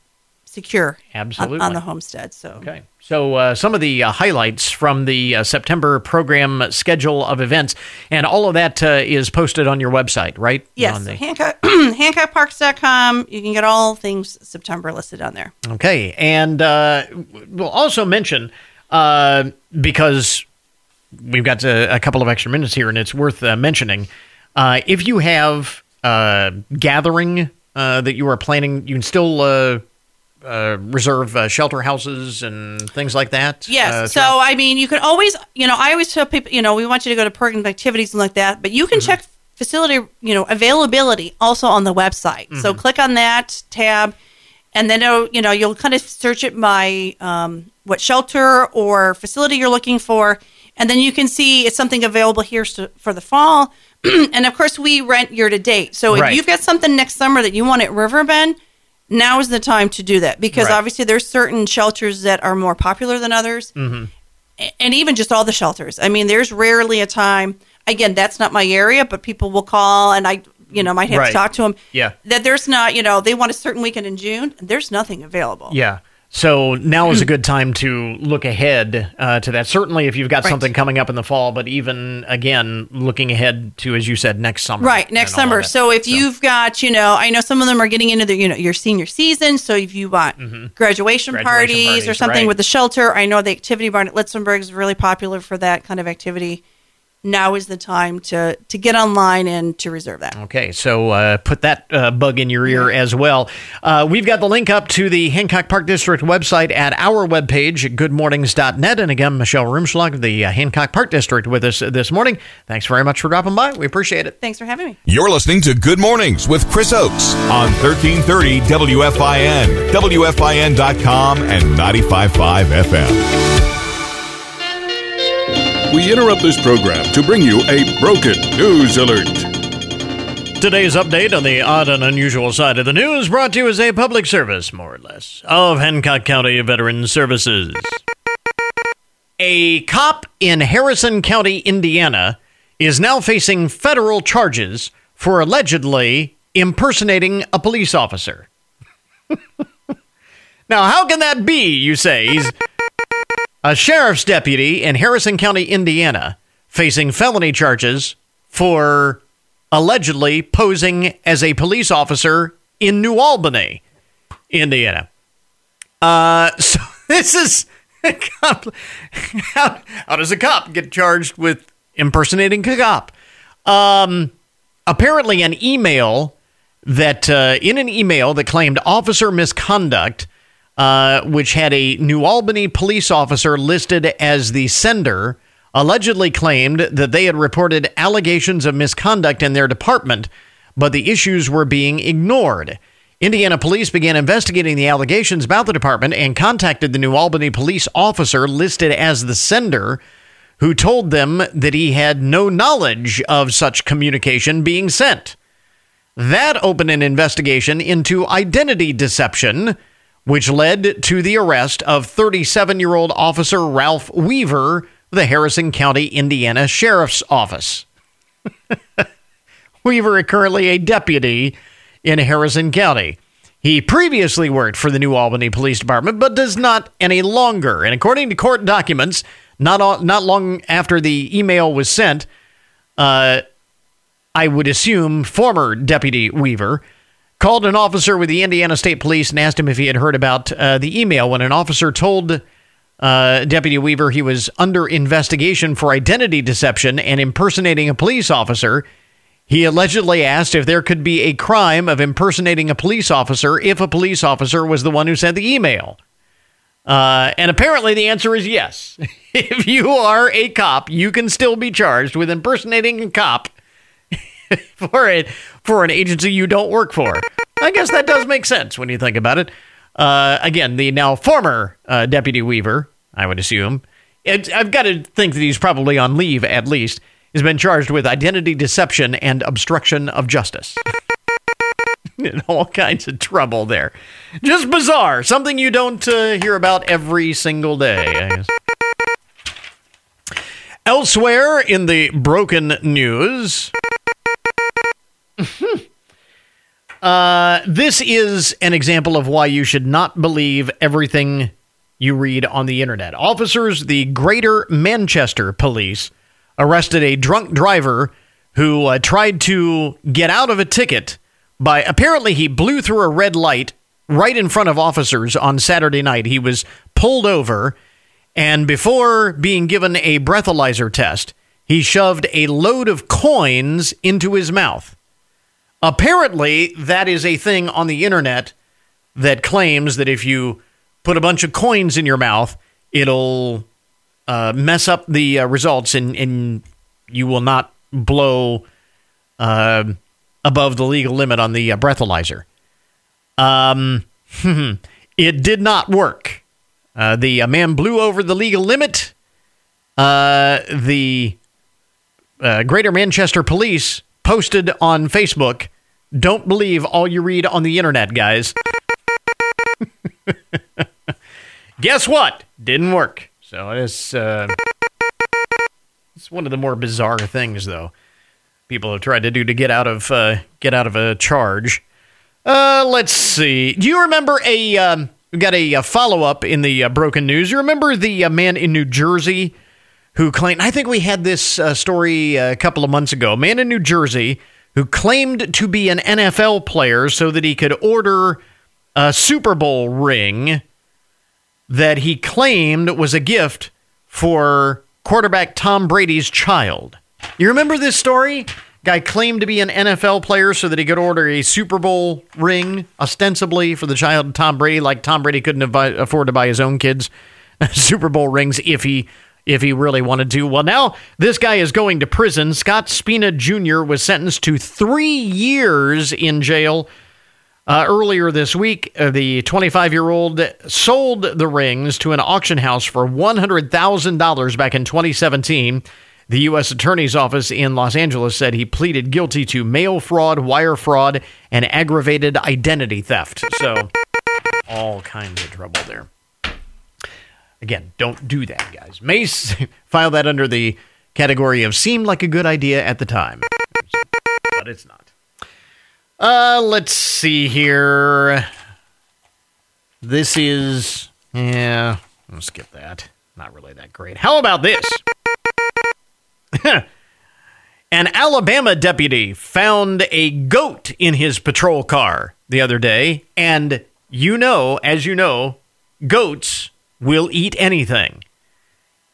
Secure Absolutely. on, the homestead so Okay. So, uh, some of the uh, highlights from the uh, September program schedule of events, and all of that uh, is posted on your website, right? yes On the- Hancock, hancockparks.com you can get all things september listed on there Okay. And uh, we'll also mention, uh, because we've got a, a couple of extra minutes here and it's worth uh, mentioning, uh, if you have gathering uh, that you are planning, you can still. Uh, reserve uh, shelter houses and things like that. Yes. uh, so I mean, you can always, you know, I always tell people, you know, we want you to go to program activities and like that, but you can check facility, you know, availability also on the website. So click on that tab, and then it'll, you know you'll kind of search it by um, what shelter or facility you're looking for, and then you can see it's something available here for the fall. and of course, we rent year to date. So if Right. you've got something next summer that you want at Riverbend. Now is the time to do that because Right. obviously there's certain shelters that are more popular than others Mm-hmm. and even just all the shelters. I mean, there's rarely a time. Again, that's not my area, but people will call, and I, you know, might have Right. to talk to them. Yeah. that there's not, you know, they want a certain weekend in June. There's nothing available. Yeah. So now is a good time to look ahead uh, to that. Certainly, if you've got Right. something coming up in the fall, but even again, looking ahead to, as you said, next summer. Right, next and all of summer. So if you've got, you know, I know some of them are getting into the, you know, your senior season. So if you want graduation, Graduation parties, or something right. with the shelter, I know the activity barn at Litzenberg is really popular for that kind of activity. Now is the time to to get online and to reserve that. Okay, so uh, put that uh, bug in your ear as well. Uh, we've got the link up to the Hancock Park District website at our webpage at goodmornings.net. And again, Michelle Rumschlag of the uh, Hancock Park District with us this morning. Thanks very much for dropping by. We appreciate it. Thanks for having me. You're listening to Good Mornings with Chris Oakes on 1330 WFIN, WFIN.com, and 95.5 FM. We interrupt this program to bring you a broken news alert. Today's update on the odd and unusual side of the news brought to you as a public service, more or less, of Hancock County Veteran Services. A cop in Harrison County, Indiana, is now facing federal charges for allegedly impersonating a police officer. now, how can that be, you say? He's a sheriff's deputy in Harrison County, Indiana, facing felony charges for allegedly posing as a police officer in New Albany, Indiana. Uh, so this is how, how does a cop get charged with impersonating a cop? Um, apparently, an email that uh, in an email that claimed officer misconduct, uh, which had a New Albany police officer listed as the sender, allegedly claimed that they had reported allegations of misconduct in their department, but the issues were being ignored. Indiana police began investigating the allegations about the department and contacted the New Albany police officer listed as the sender, who told them that he had no knowledge of such communication being sent. That opened an investigation into identity deception, which led to the arrest of 37 year old Officer Ralph Weaver the Harrison County, Indiana Sheriff's Office. Weaver is currently a deputy in Harrison County. He previously worked for the New Albany Police Department, but does not any longer. And according to court documents, not all, not long after the email was sent, uh, I would assume former Deputy Weaver called an officer with the Indiana State Police and asked him if he had heard about uh, the email. When an officer told uh, Deputy Weaver he was under investigation for identity deception and impersonating a police officer, he allegedly asked if there could be a crime of impersonating a police officer if a police officer was the one who sent the email. Uh, and apparently the answer is yes. if you are a cop, you can still be charged with impersonating a cop for it for an agency you don't work for. I guess that does make sense when you think about it. Uh, again, the now former uh, deputy Weaver, I would assume, it, I've got to think that he's probably on leave at least, has been charged with identity deception and obstruction of justice. In all kinds of trouble there. Just bizarre. Something you don't uh, hear about every single day. I guess. Elsewhere in the broken news, uh, this is an example of why you should not believe everything you read on the internet. Officers, the Greater Manchester Police, arrested a drunk driver who uh, tried to get out of a ticket by apparently he blew through a red light right in front of officers on Saturday night. He was pulled over, and before being given a breathalyzer test, he shoved a load of coins into his mouth. Apparently, that is a thing on the internet that claims that if you put a bunch of coins in your mouth, it'll uh, mess up the uh, results and, and you will not blow uh, above the legal limit on the uh, breathalyzer. Um, it did not work. Uh, the uh, man blew over the legal limit. The Greater Manchester Police posted on Facebook Don't believe all you read on the internet, guys. Guess what? Didn't work. So it's, uh, it's one of the more bizarre things, though. People have tried to do to get out of uh, get out of a charge. Uh, let's see. Do you remember a um, we got a, uh follow up in the uh, broken news. You remember the uh, man in New Jersey who claimed, I think we had this uh, story a couple of months ago, a man in New Jersey who claimed to be an NFL player so that he could order a Super Bowl ring that he claimed was a gift for quarterback Tom Brady's child. You remember this story? Guy claimed to be an NFL player so that he could order a Super Bowl ring, ostensibly for the child of Tom Brady, like Tom Brady couldn't afford to buy his own kids Super Bowl rings if he if he really wanted to. Well, now this guy is going to prison. Scott Spina Jr. was sentenced to three years in jail. Uh, earlier this week, uh, the 25 year old sold the rings to an auction house for $100,000 back in 2017. The U.S. Attorney's Office in Los Angeles said he pleaded guilty to mail fraud, wire fraud, and aggravated identity theft. So, all kinds of trouble there. Again, don't do that, guys. Mace, file that under the category of seemed like a good idea at the time, but it's not. Uh, let's see here. This is, yeah, I'll skip that. Not really that great. How about this? An Alabama deputy found a goat in his patrol car the other day, and you know, as you know, goats will eat anything.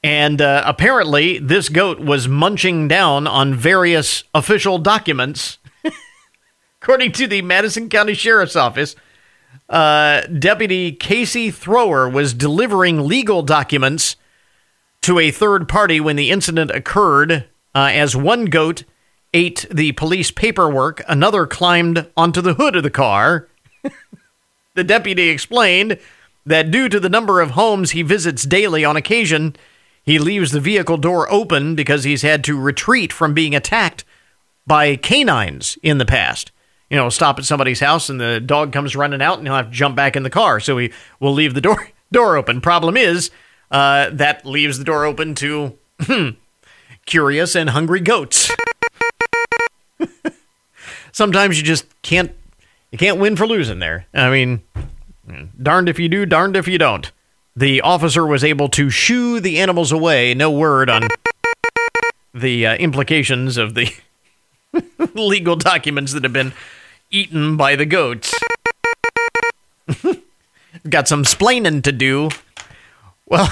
And uh, apparently, this goat was munching down on various official documents. According to the Madison County Sheriff's Office, uh, Deputy Casey Thrower was delivering legal documents to a third party when the incident occurred. Uh, as one goat ate the police paperwork, another climbed onto the hood of the car. the deputy explained that due to the number of homes he visits daily on occasion, he leaves the vehicle door open because he's had to retreat from being attacked by canines in the past. You know, stop at somebody's house and the dog comes running out and he'll have to jump back in the car. So he will leave the door door open. Problem is, uh, that leaves the door open to curious and hungry goats. Sometimes you just can't you can't win for losing there. I mean, darned if you do, darned if you don't. The officer was able to shoo the animals away. No word on the uh, implications of the legal documents that have been eaten by the goats. Got some splaining to do. Well,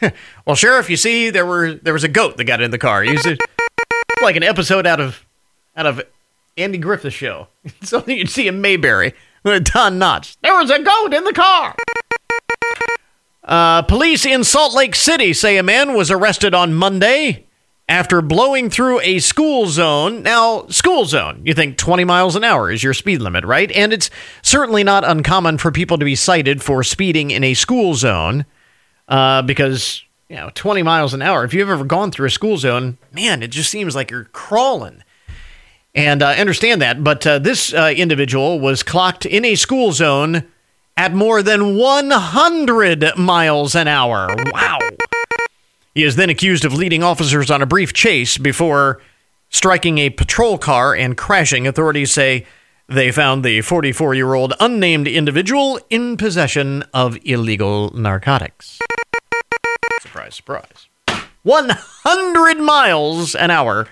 well, sheriff, you see, there were there was a goat that got in the car. He's a, like an episode out of out of Andy Griffith's show. Something you'd see in Mayberry Don Knotts. There was a goat in the car. Uh, police in Salt Lake City say a man was arrested on Monday after blowing through a school zone. Now, school zone, you think 20 miles an hour is your speed limit, right? And it's certainly not uncommon for people to be cited for speeding in a school zone uh, because, you know, 20 miles an hour, if you've ever gone through a school zone, man, it just seems like you're crawling. And I uh, understand that, but uh, this uh, individual was clocked in a school zone at more than 100 miles an hour. Wow. He is then accused of leading officers on a brief chase before striking a patrol car and crashing. Authorities say they found the 44 year old unnamed individual in possession of illegal narcotics. Surprise, surprise. 100 miles an hour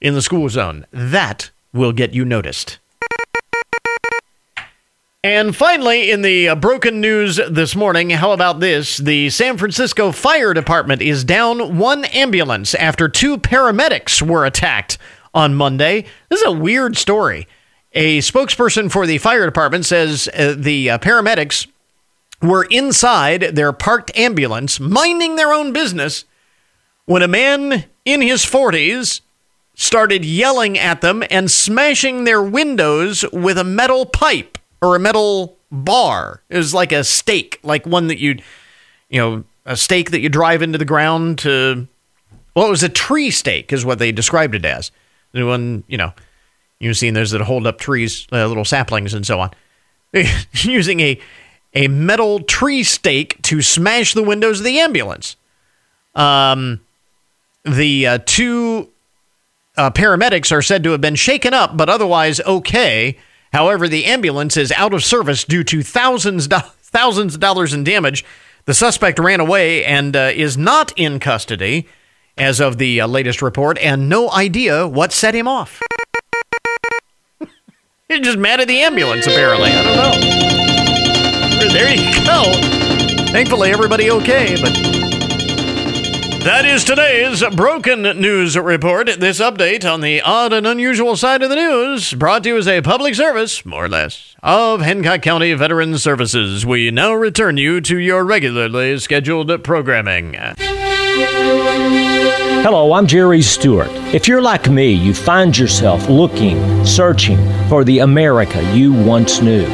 in the school zone. That will get you noticed. And finally, in the uh, broken news this morning, how about this? The San Francisco Fire Department is down one ambulance after two paramedics were attacked on Monday. This is a weird story. A spokesperson for the fire department says uh, the uh, paramedics were inside their parked ambulance, minding their own business, when a man in his 40s started yelling at them and smashing their windows with a metal pipe or a metal bar. It was like a stake, like one that you'd, you know, a stake that you drive into the ground to. Well, it was a tree stake, is what they described it as. The one, you know, you've seen those that hold up trees, uh, little saplings, and so on. Using a a metal tree stake to smash the windows of the ambulance. Um, the uh, two uh, paramedics are said to have been shaken up, but otherwise okay. However, the ambulance is out of service due to thousands do- thousands of dollars in damage. The suspect ran away and uh, is not in custody as of the uh, latest report, and no idea what set him off. He's just mad at the ambulance, apparently. I don't know. There you go. Thankfully, everybody okay, but that is today's Broken News Report. This update on the odd and unusual side of the news brought to you as a public service, more or less, of Hancock County Veterans Services. We now return you to your regularly scheduled programming. Hello, I'm Jerry Stewart. If you're like me, you find yourself looking, searching for the America you once knew.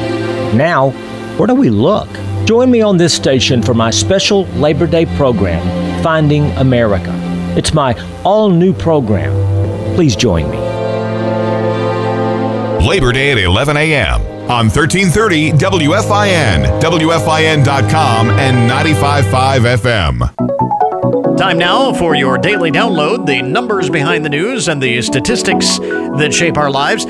Now, where do we look? Join me on this station for my special Labor Day program, Finding America. It's my all new program. Please join me. Labor Day at 11 a.m. on 1330 WFIN, WFIN.com, and 95.5 FM. Time now for your daily download the numbers behind the news and the statistics that shape our lives.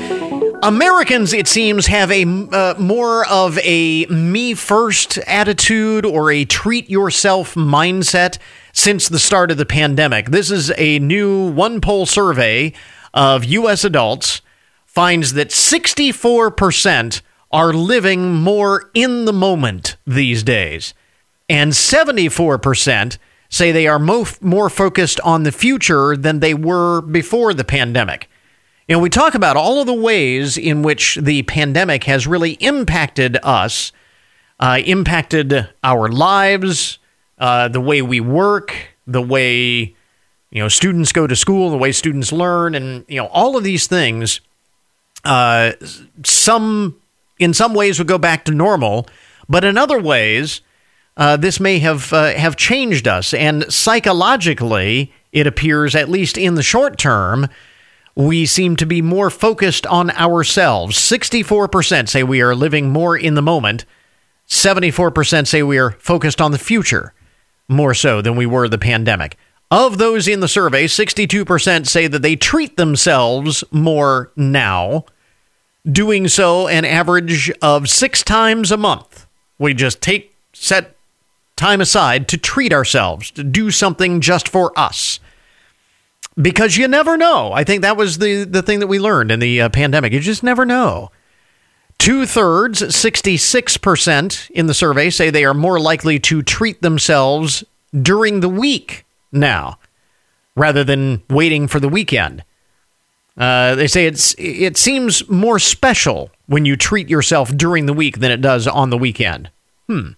Americans, it seems, have a uh, more of a me first attitude or a treat yourself mindset since the start of the pandemic. This is a new OnePoll survey of U.S. adults finds that 64% are living more in the moment these days, and 74% say they are mo- more focused on the future than they were before the pandemic. You know, we talk about all of the ways in which the pandemic has really impacted us, uh, impacted our lives, uh, the way we work, the way you know students go to school, the way students learn, and you know all of these things. Uh, some in some ways would go back to normal, but in other ways, uh, this may have uh, have changed us. And psychologically, it appears, at least in the short term, we seem to be more focused on ourselves. 64% say we are living more in the moment. 74% say we are focused on the future more so than we were the pandemic. Of those in the survey, 62% say that they treat themselves more now, doing so an average of six times a month. We just take set time aside to treat ourselves, to do something just for us because you never know. I think that was the, the thing that we learned in the uh, pandemic. You just never know. Two thirds, 66% in the survey, say they are more likely to treat themselves during the week now rather than waiting for the weekend. Uh, they say it's it seems more special when you treat yourself during the week than it does on the weekend. Hmm.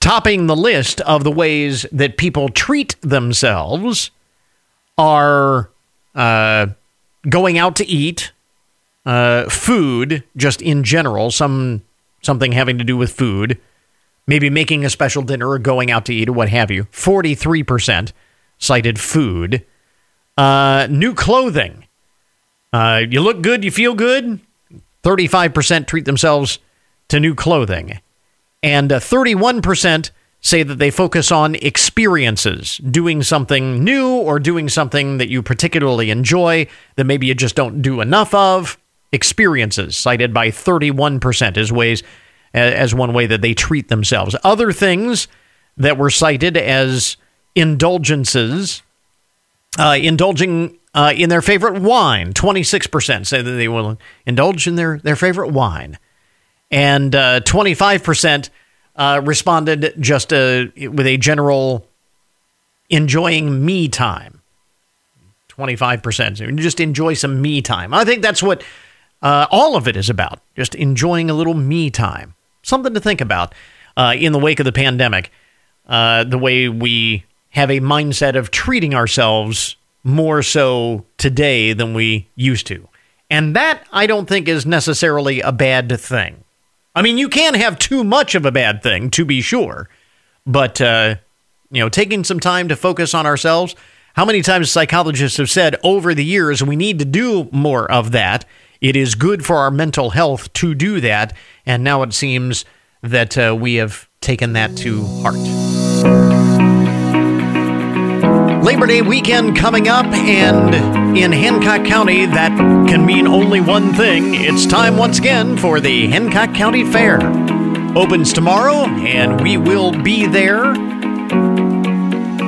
Topping the list of the ways that people treat themselves are uh, going out to eat, uh, food, just in general, some something having to do with food, maybe making a special dinner or going out to eat or what have you. Forty three percent cited food. Uh, new clothing. Uh, you look good, you feel good. Thirty five percent treat themselves to new clothing, and uh, thirty one percent say that they focus on experiences, doing something new or doing something that you particularly enjoy that maybe you just don't do enough of. Experiences cited by 31% as ways as one way that they treat themselves. Other things that were cited as indulgences, uh, indulging uh, in their favorite wine. 26% say that they will indulge in their, their favorite wine. And uh, 25% uh, responded just uh, with a general enjoying me time. 25%. Just enjoy some me time. I think that's what uh, all of it is about. Just enjoying a little me time. Something to think about uh, in the wake of the pandemic. Uh, the way we have a mindset of treating ourselves more so today than we used to. And that I don't think is necessarily a bad thing. I mean, you can have too much of a bad thing, to be sure, but uh, you know, taking some time to focus on ourselves. How many times psychologists have said over the years we need to do more of that? It is good for our mental health to do that, and now it seems that uh, we have taken that to heart. Labor Day weekend coming up, and in Hancock County, that can mean only one thing. It's time once again for the Hancock County Fair. opens tomorrow, and we will be there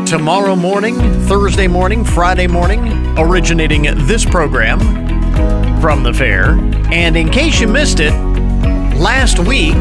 tomorrow morning, Thursday morning, Friday morning, originating this program from the fair. And in case you missed it, last week,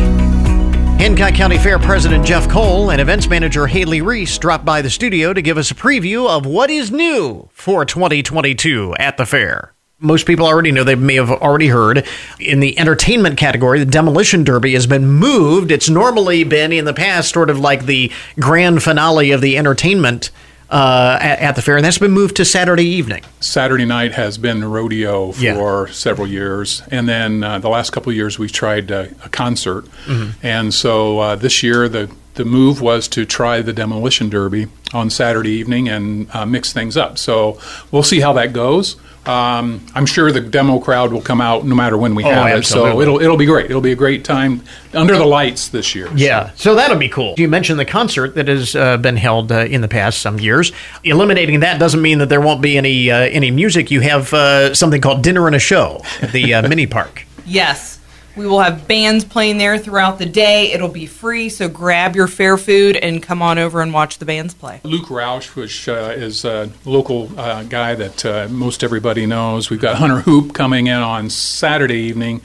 Hancock County Fair President Jeff Cole and events manager Haley Reese dropped by the studio to give us a preview of what is new for 2022 at the fair. Most people already know, they may have already heard. In the entertainment category, the Demolition Derby has been moved. It's normally been in the past sort of like the grand finale of the entertainment uh, at, at the fair, and that's been moved to Saturday evening. Saturday night has been rodeo for Yeah. several years, and then uh, the last couple of years we've tried uh, a concert, Mhm. and so uh, this year the the move was to try the demolition derby on Saturday evening and uh, mix things up. So we'll see how that goes. Um, I'm sure the demo crowd will come out no matter when we Oh, have it, so it'll it'll be great. It'll be a great time under the lights this year. Yeah, so that'll be cool. You mentioned the concert that has uh, been held uh, in the past some years. Eliminating that doesn't mean that there won't be any uh, any music. You have uh, something called dinner and a show at the uh, mini park. Yes. We will have bands playing there throughout the day. It'll be free, so grab your fair food and come on over and watch the bands play. Luke Roush, which uh, is a local uh, guy that uh, most everybody knows. We've got Hunter Hoop coming in on Saturday evening,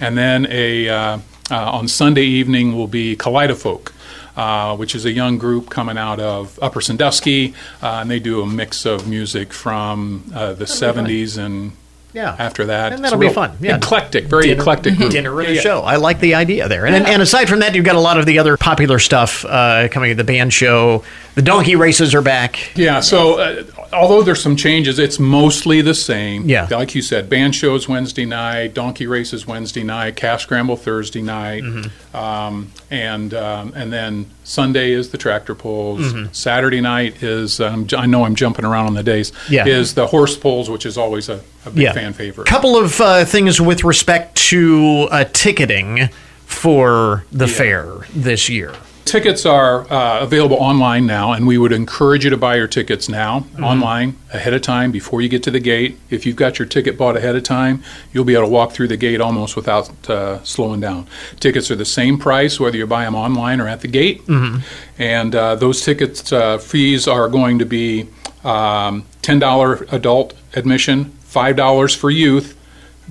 and then a uh, uh, on Sunday evening will be Kaleidofolk. Uh, which is a young group coming out of Upper Sandusky, uh, and they do a mix of music from uh, the 70s and Yeah. after that. And that'll a be fun. Yeah. Eclectic, very Dinner- eclectic group. Dinner and a Yeah. show. I like the idea there. And, and, and aside from that, you've got a lot of the other popular stuff uh, coming. At the band show, the donkey races are back. Yeah, so uh, although there's some changes, it's mostly the same. Yeah. Like you said, band shows Wednesday night, donkey races Wednesday night, calf scramble Thursday night, Mm-hmm. um, and um, and then Sunday is the tractor pulls. Mhm. Saturday night is, um, j- I know I'm jumping around on the days, Yeah. is the horse pulls, which is always a, a big fan favorite. Couple of uh, things with respect to uh, ticketing for the fair this year. Tickets are uh, available online now, and we would encourage you to buy your tickets now Mhm. online ahead of time before you get to the gate. If you've got your ticket bought ahead of time, you'll be able to walk through the gate almost without uh, slowing down. Tickets are the same price whether you buy them online or at the gate, Mhm. and uh, those tickets uh, fees are going to be um, $10 adult admission, $5 for youth.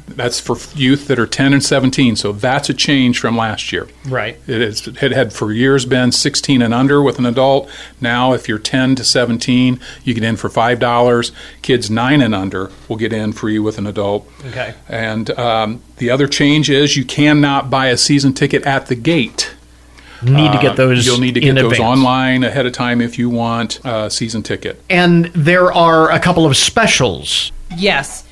That's for youth that are 10 and 17, so that's a change from last year. Right. It, is, it had for years been 16 and under with an adult. Now, if you're 10 to 17, you get in for $5. Kids 9 and under will get in free with an adult. Okay. And um, the other change is you cannot buy a season ticket at the gate. Need to get Uh, those You'll need to get those advance. online ahead of time if you want a season ticket. And there are a couple of specials. Yes.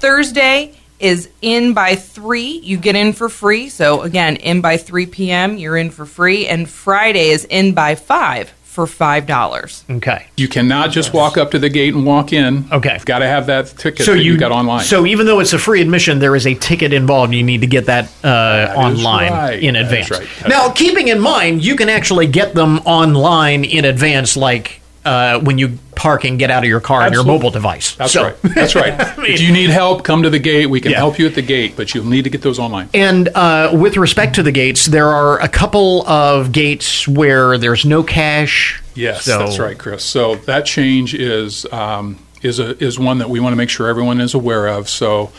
Thursday is in by 3. You get in for free. So, again, in by 3 p.m., you're in for free. And Friday is in by 5 for $5. Okay. You cannot just walk up to the gate and walk in. Okay. You've got to have that ticket so that you you got online. So even though it's a free admission, there is a ticket involved. You need to get that, uh, is online right. in That's advance. right. That's now, keeping in mind, you can actually get them online in advance, like uh, when you park and get out of your car on your mobile device. That's So- right. That's right. if you need help, come to the gate. We can Yeah. help you at the gate, but you'll need to get those online. And uh, with respect to the gates, there are a couple of gates where there's no cash. Yes, So- that's right, Chris. So that change is um, is a, is one that we want to make sure everyone is aware of. So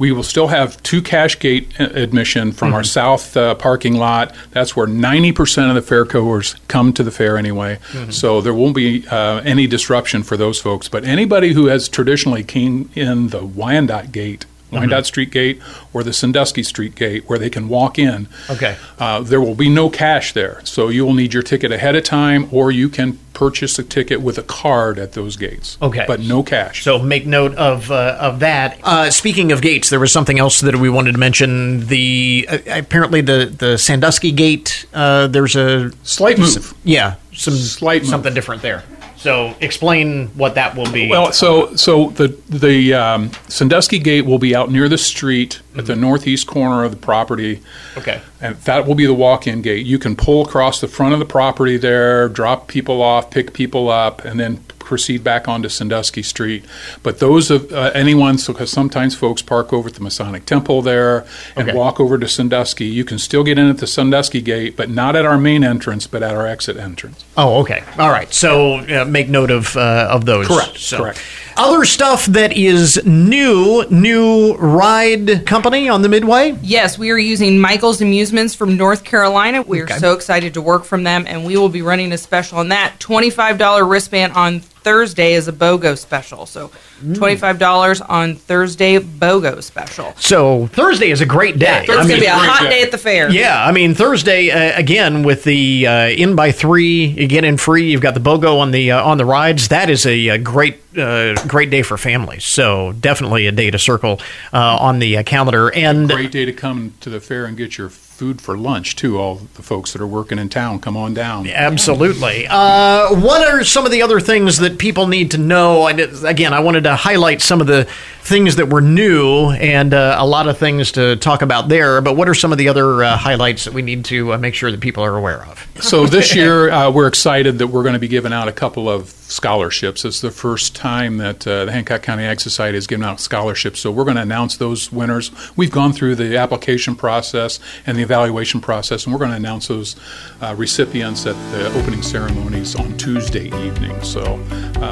we will still have two cash gate admission from our Mhm. south uh, parking lot. That's where ninety percent of the fairgoers come to the fair anyway. Mhm. So there won't be uh, any disruption for those folks. But anybody who has traditionally came in the Wyandotte gate. Wyandotte Mhm. Street Gate or the Sandusky Street Gate, where they can walk in. Okay. Uh, there will be no cash there, so you will need your ticket ahead of time, or you can purchase a ticket with a card at those gates. Okay. but no cash. So make note of uh, of that. Uh, speaking of gates, there was something else that we wanted to mention. The uh, apparently the the Sandusky gate. Uh, there's a slight move. yeah, some slight something different there. So explain what that will be. Well, so so the the um, Sandusky Gate will be out near the street at the northeast corner of the property. Okay. And that will be the walk-in gate. You can pull across the front of the property there, drop people off, pick people up, and then proceed back onto Sandusky Street. But those of uh, anyone, so because sometimes folks park over at the Masonic Temple there and Okay. walk over to Sandusky, you can still get in at the Sandusky gate, but not at our main entrance, but at our exit entrance. Oh, okay. All right. So uh, make note of uh, of those. Correct, So, correct. Other stuff that is new, new ride company on the Midway. Yes, we are using Michael's Amusements from North Carolina. We are Okay. so excited to work from them, and we will be running a special on that. $25 wristband on Thursday is a BOGO special. So. $25 on Thursday BOGO special. So Thursday is a great day. It's going to be a hot day at the fair. Yeah, I mean Thursday uh, again with the uh, in by three, you get in free. You've got the BOGO on the uh, on the rides. That is a, uh great uh, great day for families. So definitely a day to circle uh, on the uh, calendar. And Great day to come to the fair and get your food for lunch too. All the folks that are working in town, come on down. Absolutely. Uh, what are some of the other things that people need to know? I did, again, I wanted to highlight some of the things that were new and uh, a lot of things to talk about there. But what are some of the other uh, highlights that we need to uh, make sure that people are aware of? So this year, uh, we're excited that we're going to be giving out a couple of scholarships. It's the first time that uh, the Hancock County Ag Society has given out scholarships. So we're going to announce those winners. We've gone through the application process and the evaluation process, and we're going to announce those uh, recipients at the opening ceremonies on Tuesday evening. So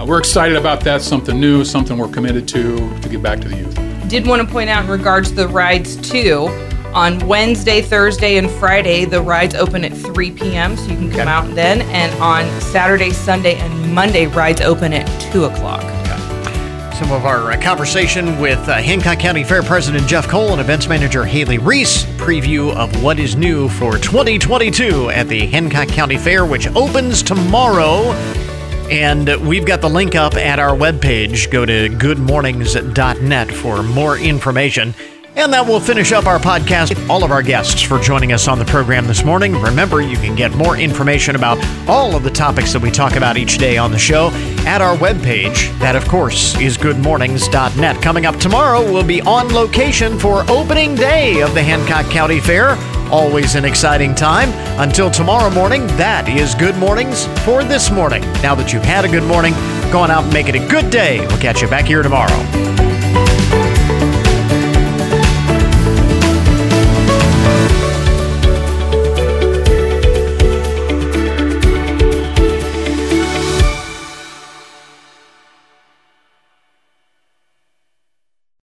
we're excited about that. Something new, something we're committed to to give back to the youth. Did want to point out in regards to the rides too. On Wednesday, Thursday, and Friday, the rides open at 3 p.m., so you can come out then. And on Saturday, Sunday, and Monday, rides open at 2 o'clock. Some of our uh, conversation with uh, Hancock County Fair President Jeff Cole and events manager Haley Reese. Preview of what is new for 2022 at the Hancock County Fair, which opens tomorrow. And we've got the link up at our webpage. Go to goodmornings.net for more information. And that will finish up our podcast. All of our guests for joining us on the program this morning. Remember, you can get more information about all of the topics that we talk about each day on the show at our webpage. That, of course, is goodmornings.net. Coming up tomorrow, we'll be on location for opening day of the Hancock County Fair. Always an exciting time. Until tomorrow morning, that is Good Mornings for this morning. Now that you've had a good morning, go on out and make it a good day. We'll catch you back here tomorrow.